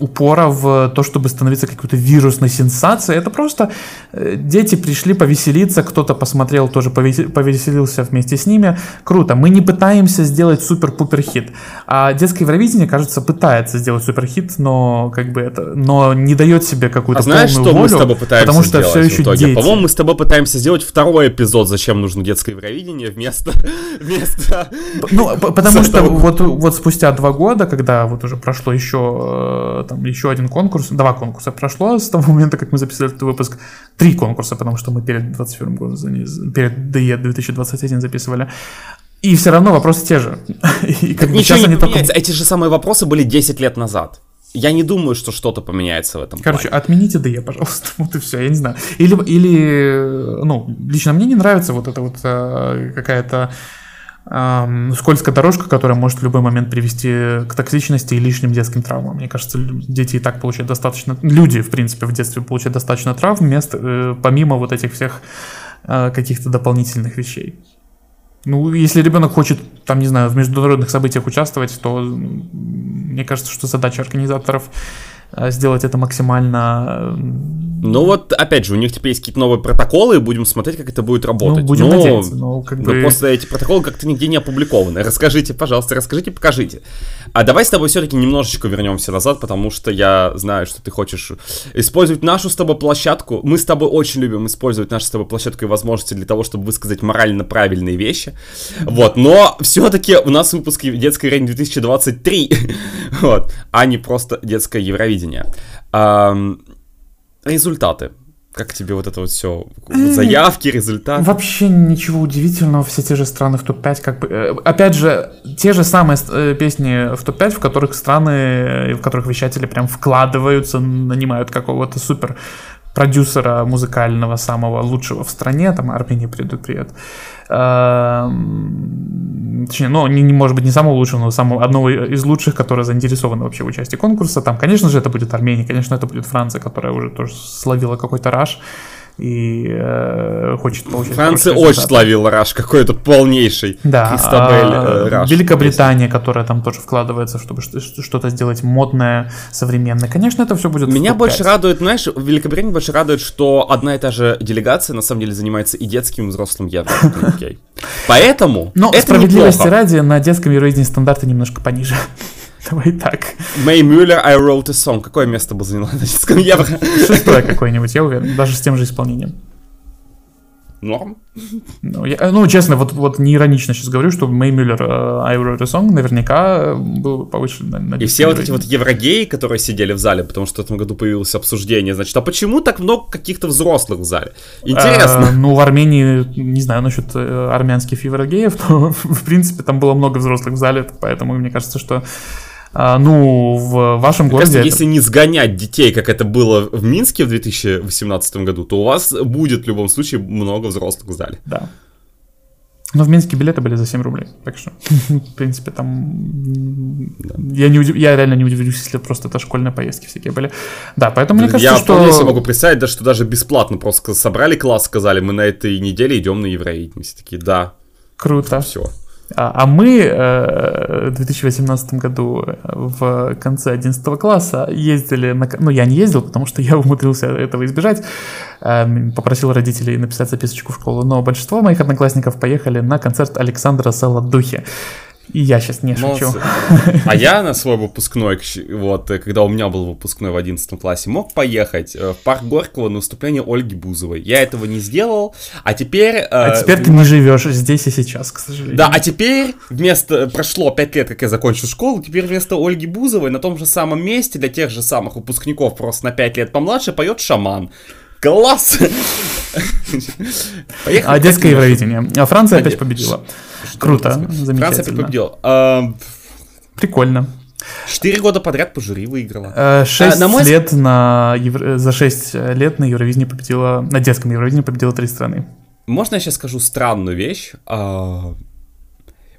упора в то, чтобы становиться какой-то вирусной сенсацией. Это просто э, дети пришли повеселиться, кто-то посмотрел, тоже повеселился вместе с ними. Круто. Мы не пытаемся сделать супер-пупер хит. А детское Евровидение, кажется, пытается сделать супер хит, но как бы это, но не дает себе какую-то а знаешь, что волю, мы с тобой пытаемся потому что все еще дети. По-моему, мы с тобой пытаемся сделать второй эпизод, зачем нужно детское Евровидение вместо... [laughs] вместо... Ну, потому [laughs] что вот, вот спустя два года, когда вот уже прошло еще э, там еще один конкурс, два конкурса прошло с того момента, как мы записали этот выпуск, три конкурса, потому что мы перед 21 годом, перед DE 2021 записывали. И все равно вопросы те же. [laughs] И как Ничего не поменяется. Только... Эти же самые вопросы были 10 лет назад. Я не думаю, что что-то поменяется в этом. Короче, плане. отмените DE, пожалуйста. [laughs] Вот и все, я не знаю. Или, или, ну, лично мне не нравится вот эта вот э, какая-то скользкая дорожка, которая может в любой момент привести к токсичности и лишним детским травмам. Мне кажется, дети и так получают достаточно, люди, в принципе, в детстве получают достаточно травм, вместо, э, помимо вот этих всех э, каких-то дополнительных вещей. Ну, если ребенок хочет, там, не знаю, в международных событиях участвовать, то мне кажется, что задача организаторов Э, сделать это максимально... Ну вот, опять же, у них теперь есть какие-то новые протоколы, и будем смотреть, как это будет работать. Ну, будем но, надеяться, но как бы... просто эти протоколы как-то нигде не опубликованы. Расскажите, пожалуйста, расскажите, покажите. А давай с тобой все-таки немножечко вернемся назад, потому что я знаю, что ты хочешь использовать нашу с тобой площадку. Мы с тобой очень любим использовать нашу с тобой площадку и возможности для того, чтобы высказать морально правильные вещи. Вот, но все-таки у нас выпуск детской рейн 2023, вот, а не просто детское Евровидение. Результаты. Как тебе вот это вот все? Заявки, результаты? Вообще ничего удивительного, все те же страны в топ-5, как бы... Э, опять же, те же самые э, песни в топ-5, в которых страны, э, в которых вещатели прям вкладываются, нанимают какого-то супер продюсера музыкального самого лучшего в стране, там Армении придут привет. Эм, точнее, ну, не, не, может быть, не самого лучшего, но самого, одного из лучших, которые заинтересованы вообще в участии конкурса. Там, конечно же, это будет Армения, конечно, это будет Франция, которая уже тоже словила какой-то раш и э, хочет получить. Франция очень словила раш какой-то полнейший. Да. Кристабель э, раш. Великобритания, которая там тоже вкладывается, чтобы что-то сделать модное, современное. Конечно, это все будет. Меня больше радует, знаешь, в Великобритании больше радует, что одна и та же делегация на самом деле занимается и детским, и взрослым евро. [laughs] Поэтому. Но справедливости ради на детском Евровидении стандарты немножко пониже. [laughs] Давай так. Мэй Мюллер, I wrote a song. Какое место бы заняла на десятском евро? Шестое какое-нибудь, я уверен, даже с тем же исполнением. Норм. Ну, я, ну, честно, вот, вот не иронично сейчас говорю, что Мэй Мюллер uh, I Wrote a Song наверняка был повыше на, на И все вот эти вот еврогеи, которые сидели в зале, потому что в этом году появилось обсуждение, значит, а почему так много каких-то взрослых в зале? Интересно. А, ну, в Армении, не знаю насчет э, армянских еврогеев, но, [laughs] в принципе, там было много взрослых в зале, поэтому мне кажется, что а, ну, в вашем городе... Кажется, это... если не сгонять детей, как это было в Минске в 2018 году, то у вас будет в любом случае много взрослых в зале. Да. Но в Минске билеты были за 7 рублей, так что, в принципе, там... Да. Я, не удив... я реально не удивлюсь, если просто это школьные поездки всякие были. Да, поэтому мне кажется, я что... Я себе могу представить, да, что даже бесплатно просто собрали класс, сказали, мы на этой неделе идем на Евровидение. Все такие, да. Круто. Все. А, а мы э, в 2018 году в конце 11 класса ездили на... Ну, я не ездил, потому что [laughs] я умудрился этого избежать. Э, попросил родителей написать записочку в школу. Но большинство моих одноклассников поехали на концерт Александра Солодухи. И я сейчас не шучу. А я на свой выпускной, вот, когда у меня был выпускной в 11 классе, мог поехать э, в парк Горького на выступление Ольги Бузовой. Я этого не сделал, а теперь... Э, а теперь ты не живешь здесь и сейчас, к сожалению. Да, а теперь вместо... Прошло 5 лет, как я закончил школу, теперь вместо Ольги Бузовой на том же самом месте для тех же самых выпускников, просто на 5 лет помладше, поет шаман. Класс! Поехали. А детское Евровидение. А Франция опять победила. Круто, замечательно. Франция победила. А, Прикольно. Четыре года подряд по жюри выиграла. Э, шесть а, мой... лет на Евро... За шесть лет на Евровидении победила... На детском Евровидении победила три страны. Можно я сейчас скажу странную вещь? А,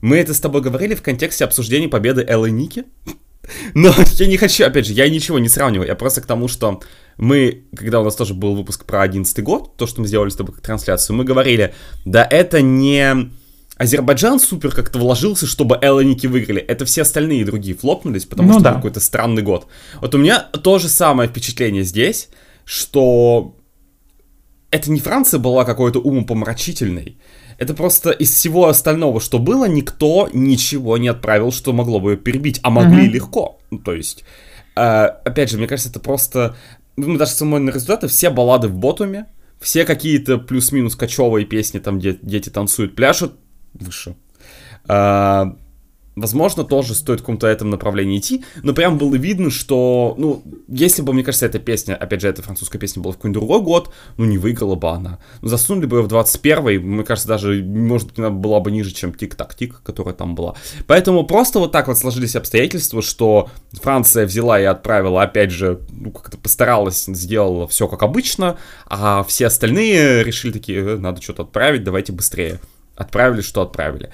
мы это с тобой говорили в контексте обсуждения победы Эллы Ники. [laughs] Но я не хочу, опять же, я ничего не сравниваю. Я просто к тому, что мы, когда у нас тоже был выпуск про 11 год, то, что мы сделали с тобой как трансляцию, мы говорили, да это не Азербайджан супер как-то вложился, чтобы Эллоники выиграли. Это все остальные другие флопнулись, потому ну, что да. какой-то странный год. Вот у меня то же самое впечатление здесь, что это не Франция была какой-то умопомрачительной. Это просто из всего остального, что было, никто ничего не отправил, что могло бы ее перебить, а могли mm-hmm. легко. Ну, то есть, э, опять же, мне кажется, это просто... Ну, даже самые результаты, все баллады в ботуме, все какие-то плюс-минус кочевые песни, там, где дети танцуют, пляшут, выше. А, возможно, тоже стоит в каком-то этом направлении идти, но прям было видно, что, ну, если бы, мне кажется, эта песня, опять же, эта французская песня была в какой-нибудь другой год, ну, не выиграла бы она. Ну, засунули бы ее в 21-й, мне кажется, даже, может быть, она была бы ниже, чем Тик-Так-Тик, которая там была. Поэтому просто вот так вот сложились обстоятельства, что Франция взяла и отправила, опять же, ну, как-то постаралась, сделала все как обычно, а все остальные решили такие, «Э, надо что-то отправить, давайте быстрее отправили, что отправили.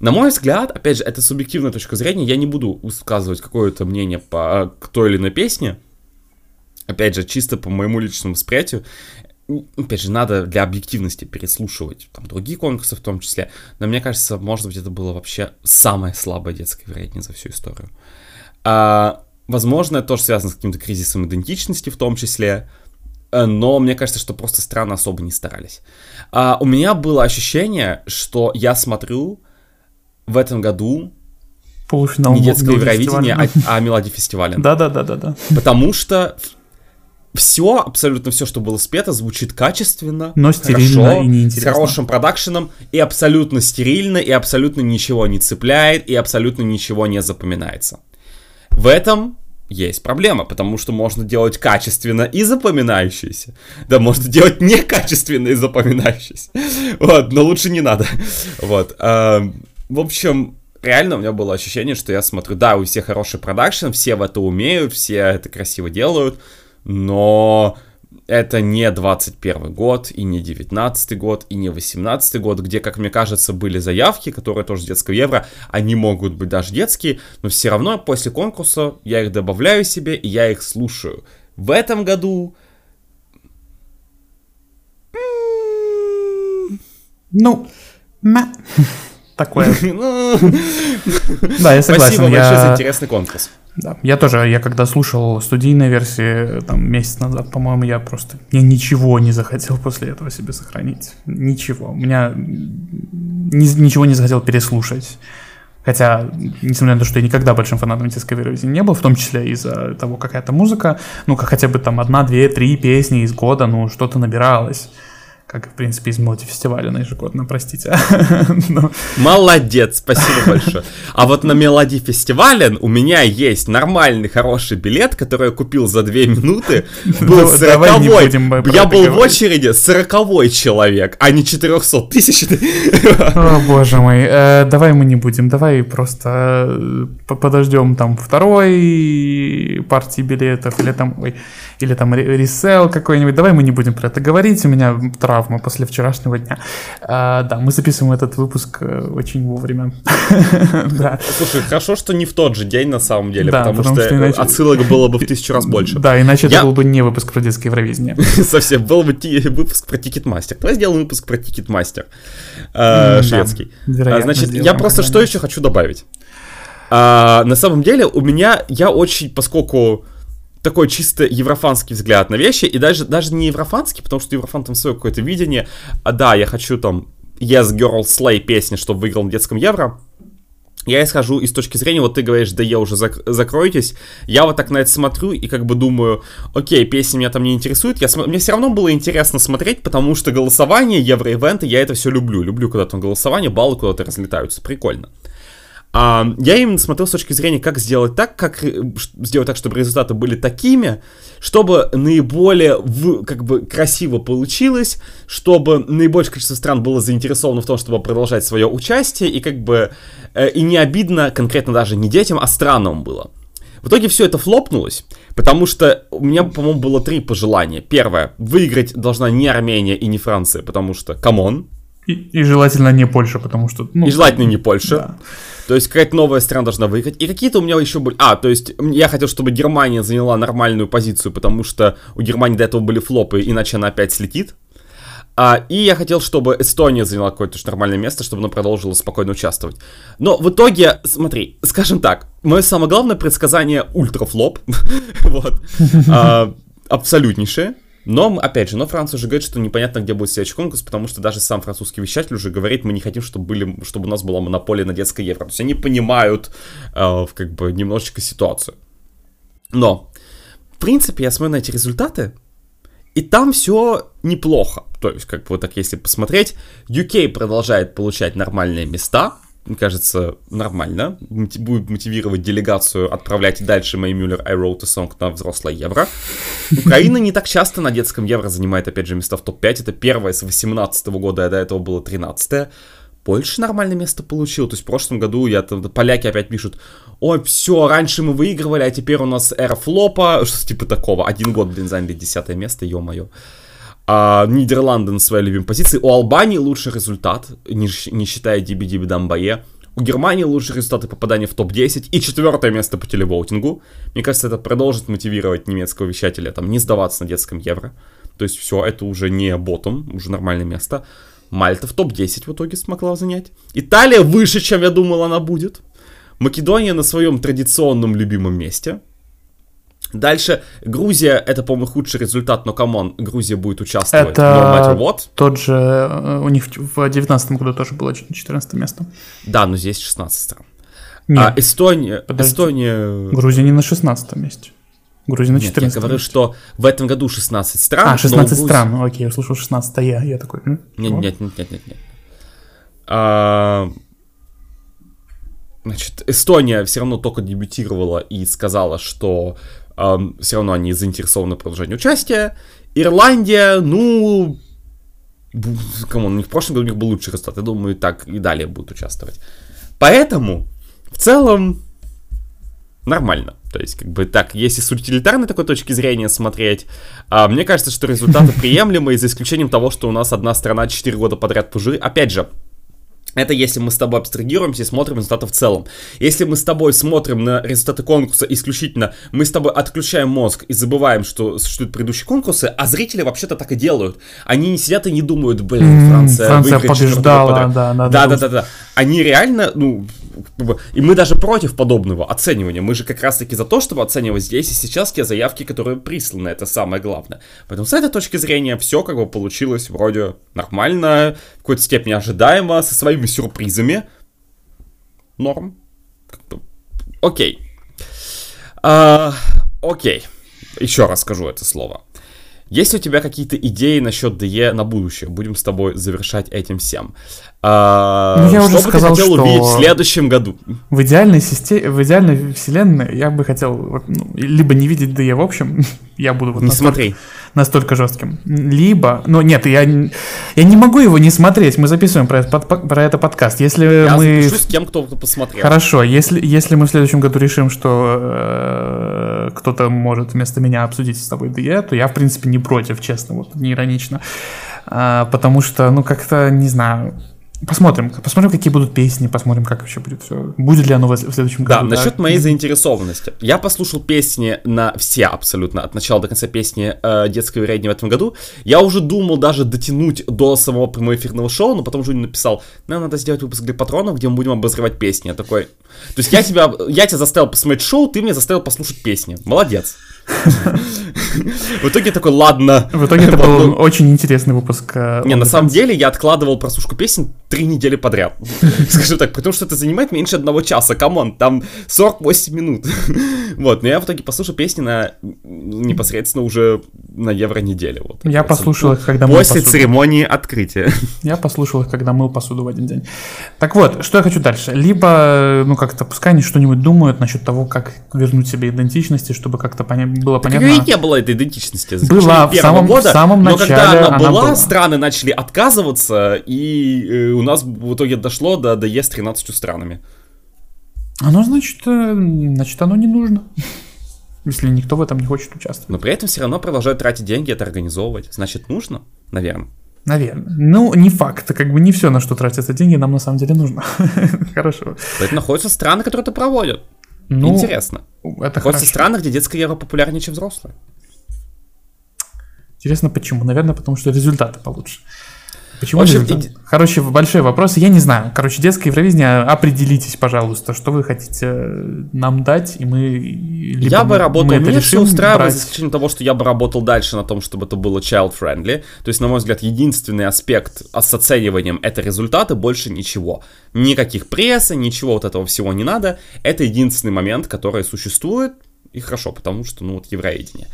На мой взгляд, опять же, это субъективная точка зрения, я не буду высказывать какое-то мнение по к той или иной песне, опять же, чисто по моему личному восприятию, опять же, надо для объективности переслушивать там другие конкурсы в том числе, но мне кажется, может быть, это было вообще самое слабое детское вероятнее за всю историю. А, возможно, это тоже связано с каким-то кризисом идентичности в том числе, но мне кажется, что просто страны особо не старались. А, у меня было ощущение, что я смотрю в этом году Полуфинал не детское Евровидение, а, а Мелодия фестиваля. Да-да-да-да-да. Потому что все, абсолютно все, что было спето, звучит качественно, но стерильно хорошо, и неинтересно. с хорошим продакшеном, и абсолютно стерильно, и абсолютно ничего не цепляет, и абсолютно ничего не запоминается. В этом есть проблема, потому что можно делать качественно и запоминающееся. Да, можно делать некачественно и запоминающееся. Вот, но лучше не надо. Вот. А, в общем, реально у меня было ощущение, что я смотрю, да, у всех хороший продакшн, все в это умеют, все это красиво делают, но это не 21 год, и не 19 год, и не 18 год, где, как мне кажется, были заявки, которые тоже детского евро, они могут быть даже детские, но все равно после конкурса я их добавляю себе, и я их слушаю. В этом году... Ну, такое. [laughs] Да, я согласен. Спасибо большое за интересный конкурс. Да, я тоже, я когда слушал студийные версии, там, месяц назад, по-моему, я просто, я ничего не захотел после этого себе сохранить. Ничего. У меня ни, ничего не захотел переслушать. Хотя, несмотря на то, что я никогда большим фанатом детского Евровидения не был, в том числе из-за того, какая то музыка, ну, как хотя бы там одна, две, три песни из года, ну, что-то набиралось как, в принципе, из мультифестиваля на ежегодно, простите. [laughs] Но... Молодец, спасибо большое. А вот на Мелоди фестивале у меня есть нормальный, хороший билет, который я купил за две минуты. [laughs] Был сороковой. Я был в очереди сороковой человек, а не 400 тысяч. [laughs] О, боже мой. Э, давай мы не будем, давай просто э, подождем там второй партии билетов или там, ой, или там ресел какой-нибудь. Давай мы не будем про это говорить, у меня травма после вчерашнего дня. А, да, мы записываем этот выпуск э, очень вовремя. [laughs] да. Слушай, хорошо, что не в тот же день на самом деле, да, потому, потому что, что иначе... отсылок было бы в тысячу раз [laughs] больше. Да, иначе Я... это был бы не выпуск про детское Евровидение. [laughs] Совсем, был бы выпуск про Ticketmaster. Давай сделаем выпуск про Ticketmaster э, шведский. А, значит, я просто что еще хочу добавить. А, на самом деле у меня, я очень, поскольку такой чисто еврофанский взгляд на вещи, и даже, даже не еврофанский, потому что еврофан там свое какое-то видение, а да, я хочу там Yes Girl Slay песни, чтобы выиграл на детском евро, я исхожу из точки зрения, вот ты говоришь, да я уже зак- закройтесь, я вот так на это смотрю и как бы думаю, окей, песни меня там не интересуют, я см- мне все равно было интересно смотреть, потому что голосование, евроивенты, я это все люблю, люблю, когда там голосование, баллы куда-то разлетаются, прикольно. А, я именно смотрел с точки зрения, как сделать так, как э, сделать так, чтобы результаты были такими, чтобы наиболее в, как бы красиво получилось, чтобы наибольшее количество стран было заинтересовано в том, чтобы продолжать свое участие, и как бы э, и не обидно конкретно даже не детям, а странам было. В итоге все это flop нулось, потому что у меня, по-моему, было три пожелания. Первое, выиграть должна не Армения и не Франция, потому что, come on. И, и желательно не Польша, потому что... Ну, и желательно не Польша. Да. То есть какая-то новая страна должна выиграть. И какие-то у меня еще были... А, то есть я хотел, чтобы Германия заняла нормальную позицию, потому что у Германии до этого были flop ы, иначе она опять слетит. А, и я хотел, чтобы Эстония заняла какое-то нормальное место, чтобы она продолжила спокойно участвовать. Но в итоге, смотри, скажем так, мое самое главное предсказание ультрафлоп. [laughs] вот. А, абсолютнейшее. Но, опять же, но Франция уже говорит, что непонятно, где будет следующий конкурс, потому что даже сам французский вещатель уже говорит, мы не хотим, чтобы, были, чтобы у нас была монополия на детское евро. То есть они понимают э, как бы немножечко ситуацию. Но, в принципе, я смотрю на эти результаты, и там все неплохо. То есть, как бы вот так, если посмотреть, UK продолжает получать нормальные места, мне кажется, нормально. Будет мотивировать делегацию отправлять дальше Мэй Мюллер I Wrote a Song на взрослое евро. Украина не так часто на детском евро занимает, опять же, места в топ-5. Это первое с 18 года, а до этого было 13 -е. Польша нормальное место получил. То есть в прошлом году я там, поляки опять пишут, ой, все, раньше мы выигрывали, а теперь у нас эра флопа, что типа такого. Один год, блин, заняли десятое место, ё-моё а, Нидерланды на своей любимой позиции. У Албании лучший результат, не, не считая Диби-Диби Дамбае. У Германии лучшие результаты попадания в топ-10 и четвертое место по телевоутингу. Мне кажется, это продолжит мотивировать немецкого вещателя там не сдаваться на детском евро. То есть все, это уже не ботом, уже нормальное место. Мальта в топ-10 в итоге смогла занять. Италия выше, чем я думал она будет. Македония на своем традиционном любимом месте. Дальше, Грузия, это, по-моему, худший результат, но, come on, Грузия будет участвовать. Это no what. тот же, э, у них в 19 году тоже было 14 место. Да, но здесь 16 стран. Нет, а Эстония, подожди. Эстония... Грузия не на 16 месте. Грузия на 14 Нет, я говорю, месте. что в этом году 16 стран. А, 16 Грузии... стран, окей, я услышал 16 я, я такой... Нет, нет, нет, нет, нет, нет. А... Значит, Эстония все равно только дебютировала и сказала, что все равно они заинтересованы в продолжении участия. Ирландия, ну, кому, у них в прошлом году у них был лучший результат, я думаю, так и далее будут участвовать. Поэтому, в целом, нормально. То есть, как бы так, если с утилитарной такой точки зрения смотреть, а, мне кажется, что результаты приемлемые, за исключением того, что у нас одна страна 4 года подряд пужи. Опять же, это если мы с тобой абстрагируемся и смотрим результаты в целом. Если мы с тобой смотрим на результаты конкурса исключительно, мы с тобой отключаем мозг и забываем, что существуют предыдущие конкурсы, а зрители вообще-то так и делают. Они не сидят и не думают, блин, Франция, Франция побеждала, да, да, да, да, да, да. Они реально, ну, и мы даже против подобного оценивания. Мы же как раз-таки за то, чтобы оценивать здесь и сейчас те заявки, которые присланы. Это самое главное. Поэтому с этой точки зрения все как бы получилось вроде нормально, в какой-то степени ожидаемо, со своими сюрпризами. норм. Окей. А, окей. Еще раз скажу это слово. Есть у тебя какие-то идеи насчет DE на будущее? Будем с тобой завершать этим всем. А, ну, я что уже бы сказал, ты хотел что увидеть в следующем году? В идеальной, системе, в идеальной вселенной я бы хотел ну, либо не видеть DE в общем, [laughs] я буду вот не настолько, смотри. настолько жестким, либо, ну нет, я, я не могу его не смотреть, мы записываем про под, про это подкаст. Если я мы... с тем, кто посмотрел. Хорошо, если, если мы в следующем году решим, что э, кто-то может вместо меня обсудить с тобой DE, то я, в принципе, не против, честно, вот не иронично. А, потому что, ну, как-то, не знаю, Посмотрим, посмотрим, какие будут песни, посмотрим, как вообще будет все. Будет ли оно в следующем году. Да, насчет моей заинтересованности. Я послушал песни на все абсолютно, от начала до конца песни э, детского рейдни в этом году. Я уже думал даже дотянуть до самого прямоэфирного шоу, но потом Жуни написал, нам надо сделать выпуск для патронов, где мы будем обозревать песни. Я такой, то есть я тебя, я тебя заставил посмотреть шоу, ты меня заставил послушать песни. Молодец. В итоге такой, ладно. В итоге это был очень интересный выпуск. Э, Не, на самом деле я откладывал прослушку песен три недели подряд. [laughs] Скажу так, потому что это занимает меньше одного часа, come on, там 48 минут. [laughs] Вот, но я в итоге послушал песни на непосредственно уже на евро неделе. Вот, я послушал их, когда мы После церемонии открытия. Я послушал их, когда мыл посуду в один день. Так вот, что я хочу дальше. Либо, ну как-то, пускай они что-нибудь думают насчет того, как вернуть себе идентичности, чтобы как-то понять, было понятно. Так и не было этой идентичности. Была в самом, года, в самом начале. Но когда она, она была, была, страны начали отказываться, и э, у нас в итоге дошло до, до ЕС 13 странами. Оно, значит, э, значит, оно не нужно. [laughs] Если никто в этом не хочет участвовать. Но при этом все равно продолжают тратить деньги, это организовывать. Значит, нужно, наверное. Наверное. Ну, не факт. Как бы не все, на что тратятся деньги, нам на самом деле нужно. [laughs] Хорошо. Это находятся страны, которые это проводят. Ну, Интересно. Это Находятся страны, где детская яга популярнее, чем взрослая. Интересно, почему? Наверное, потому что результаты получше. Почему в общем, и... Короче, большой вопрос. Я не знаю. Короче, детское Евровидение, определитесь, пожалуйста, что вы хотите нам дать, и мы... Либо я бы работал, меня все устраивает, за исключением того, что я бы работал дальше на том, чтобы это было child-friendly. То есть, на мой взгляд, единственный аспект с оцениванием — это результаты, больше ничего. Никаких пресса, ничего вот этого всего не надо. Это единственный момент, который существует, и хорошо, потому что, ну, вот, евровидение.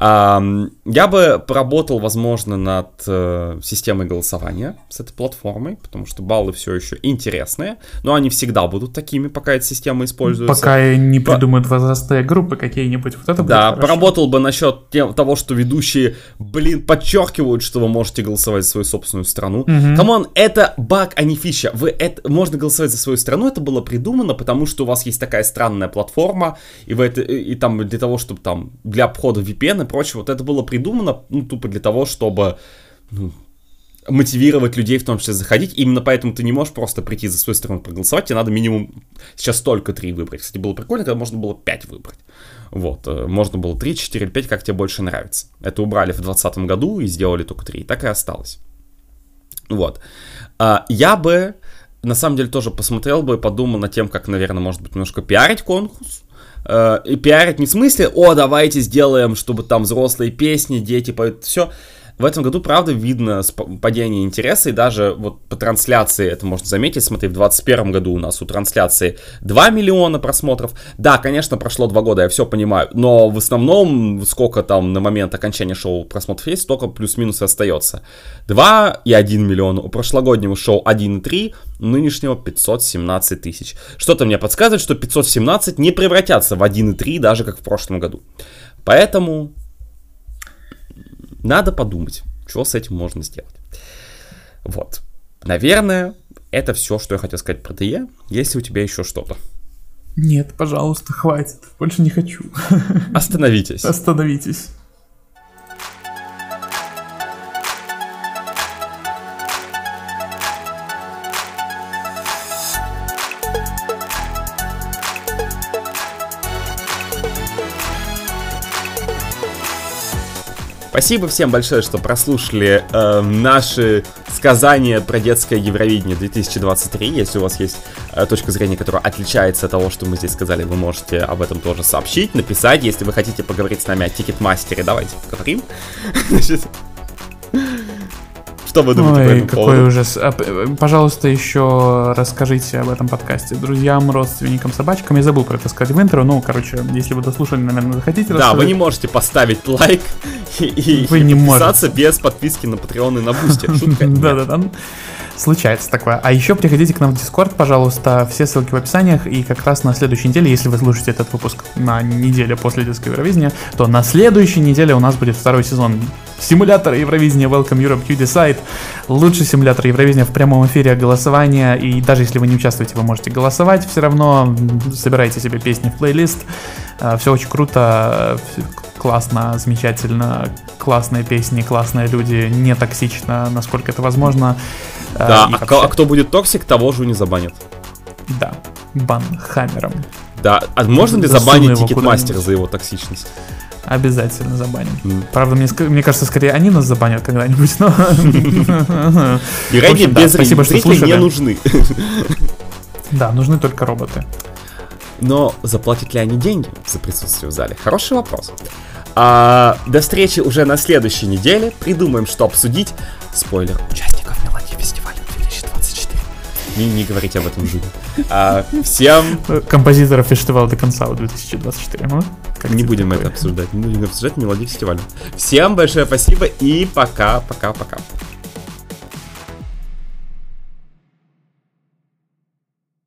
Я бы поработал, возможно, над э, системой голосования с этой платформой, потому что баллы все еще интересные, но они всегда будут такими, пока эта система используется. Пока не придумают По... возрастные группы какие-нибудь, вот это Да, поработал бы насчет тем, того, что ведущие, блин, подчеркивают, что вы можете голосовать за свою собственную страну. Come on, угу. это баг, а не фича. Вы это, можно голосовать за свою страну, это было придумано, потому что у вас есть такая странная платформа, и, вы это, и, и там для того, чтобы там, для обхода VPN прочее, вот это было придумано, ну, тупо для того, чтобы, ну, мотивировать людей в том числе заходить. Именно поэтому ты не можешь просто прийти за свою сторону проголосовать. Тебе надо минимум сейчас только три выбрать. Кстати, было прикольно, когда можно было пять выбрать. Вот. Э, можно было 3, 4 или 5, как тебе больше нравится. Это убрали в 2020 году и сделали только 3. Так и осталось. Вот. А, я бы, на самом деле, тоже посмотрел бы и подумал над тем, как, наверное, может быть, немножко пиарить конкурс. Э, и пиарить не в смысле, о, давайте сделаем, чтобы там взрослые песни, дети поют, все. В этом году, правда, видно падение интереса, и даже вот по трансляции это можно заметить. Смотри, в 2021 году у нас у трансляции 2 миллиона просмотров. Да, конечно, прошло 2 года, я все понимаю, но в основном, сколько там на момент окончания шоу просмотров есть, столько плюс-минус остается. 2 и 1 миллион. У прошлогоднего шоу 1,3, нынешнего 517 тысяч. Что-то мне подсказывает, что 517 не превратятся в 1,3, даже как в прошлом году. Поэтому надо подумать, что с этим можно сделать. Вот. Наверное, это все, что я хотел сказать про ДЕ. Есть ли у тебя еще что-то? Нет, пожалуйста, хватит. Больше не хочу. Остановитесь. Остановитесь. Спасибо всем большое, что прослушали э, наши сказания про детское Евровидение 2023. Если у вас есть э, точка зрения, которая отличается от того, что мы здесь сказали, вы можете об этом тоже сообщить, написать. Если вы хотите поговорить с нами о Ticketmaster е, давайте поговорим. [laughs] Значит, Что вы думаете Ой, по этому какой поводу? ужас. А, п- Пожалуйста, еще расскажите об этом подкасте друзьям, родственникам, собачкам. Я забыл про это сказать в интро. Ну, короче, если вы дослушали, наверное, захотите Да, вы не можете поставить лайк [laughs] и, вы не подписаться без подписки на Patreon и на Boosty. [laughs] Шутка? Да-да-да. Случается такое. А еще приходите к нам в Discord, пожалуйста. Все ссылки в описаниях. И как раз на следующей неделе, если вы слушаете этот выпуск на неделе после детского Евровидения, то на следующей неделе у нас будет второй сезон симулятора Евровидения Welcome Europe You Decide. Лучший симулятор Евровидения в прямом эфире голосования. И даже если вы не участвуете, вы можете голосовать. Все равно собирайте себе песни в плейлист. Все очень круто, классно, замечательно, классные песни, классные люди, не токсично, насколько это возможно. Э, Да, и а, вообще- а кто будет токсить, того же не забанят. Да, бан хаммером. Да, а можно ли забанить куда-нибудь. за его токсичность? Обязательно забаним. М. Правда, мне, мне кажется, скорее они нас забанят когда-нибудь, но... [laughs] Да, без спасибо, что зрителей не слушали. нужны. Да, нужны только роботы. Но заплатят ли они деньги за присутствие в зале? Хороший вопрос. А, до встречи уже на следующей неделе. Придумаем, что обсудить. Спойлер. Участников Мелодии фестиваля 2024. Не, не говорите об этом Жюле. А, всем Композиторов фестиваля до конца 2024. ну, не будем такое? это обсуждать. Не будем обсуждать мелодии фестиваля. Всем большое спасибо и пока-пока-пока.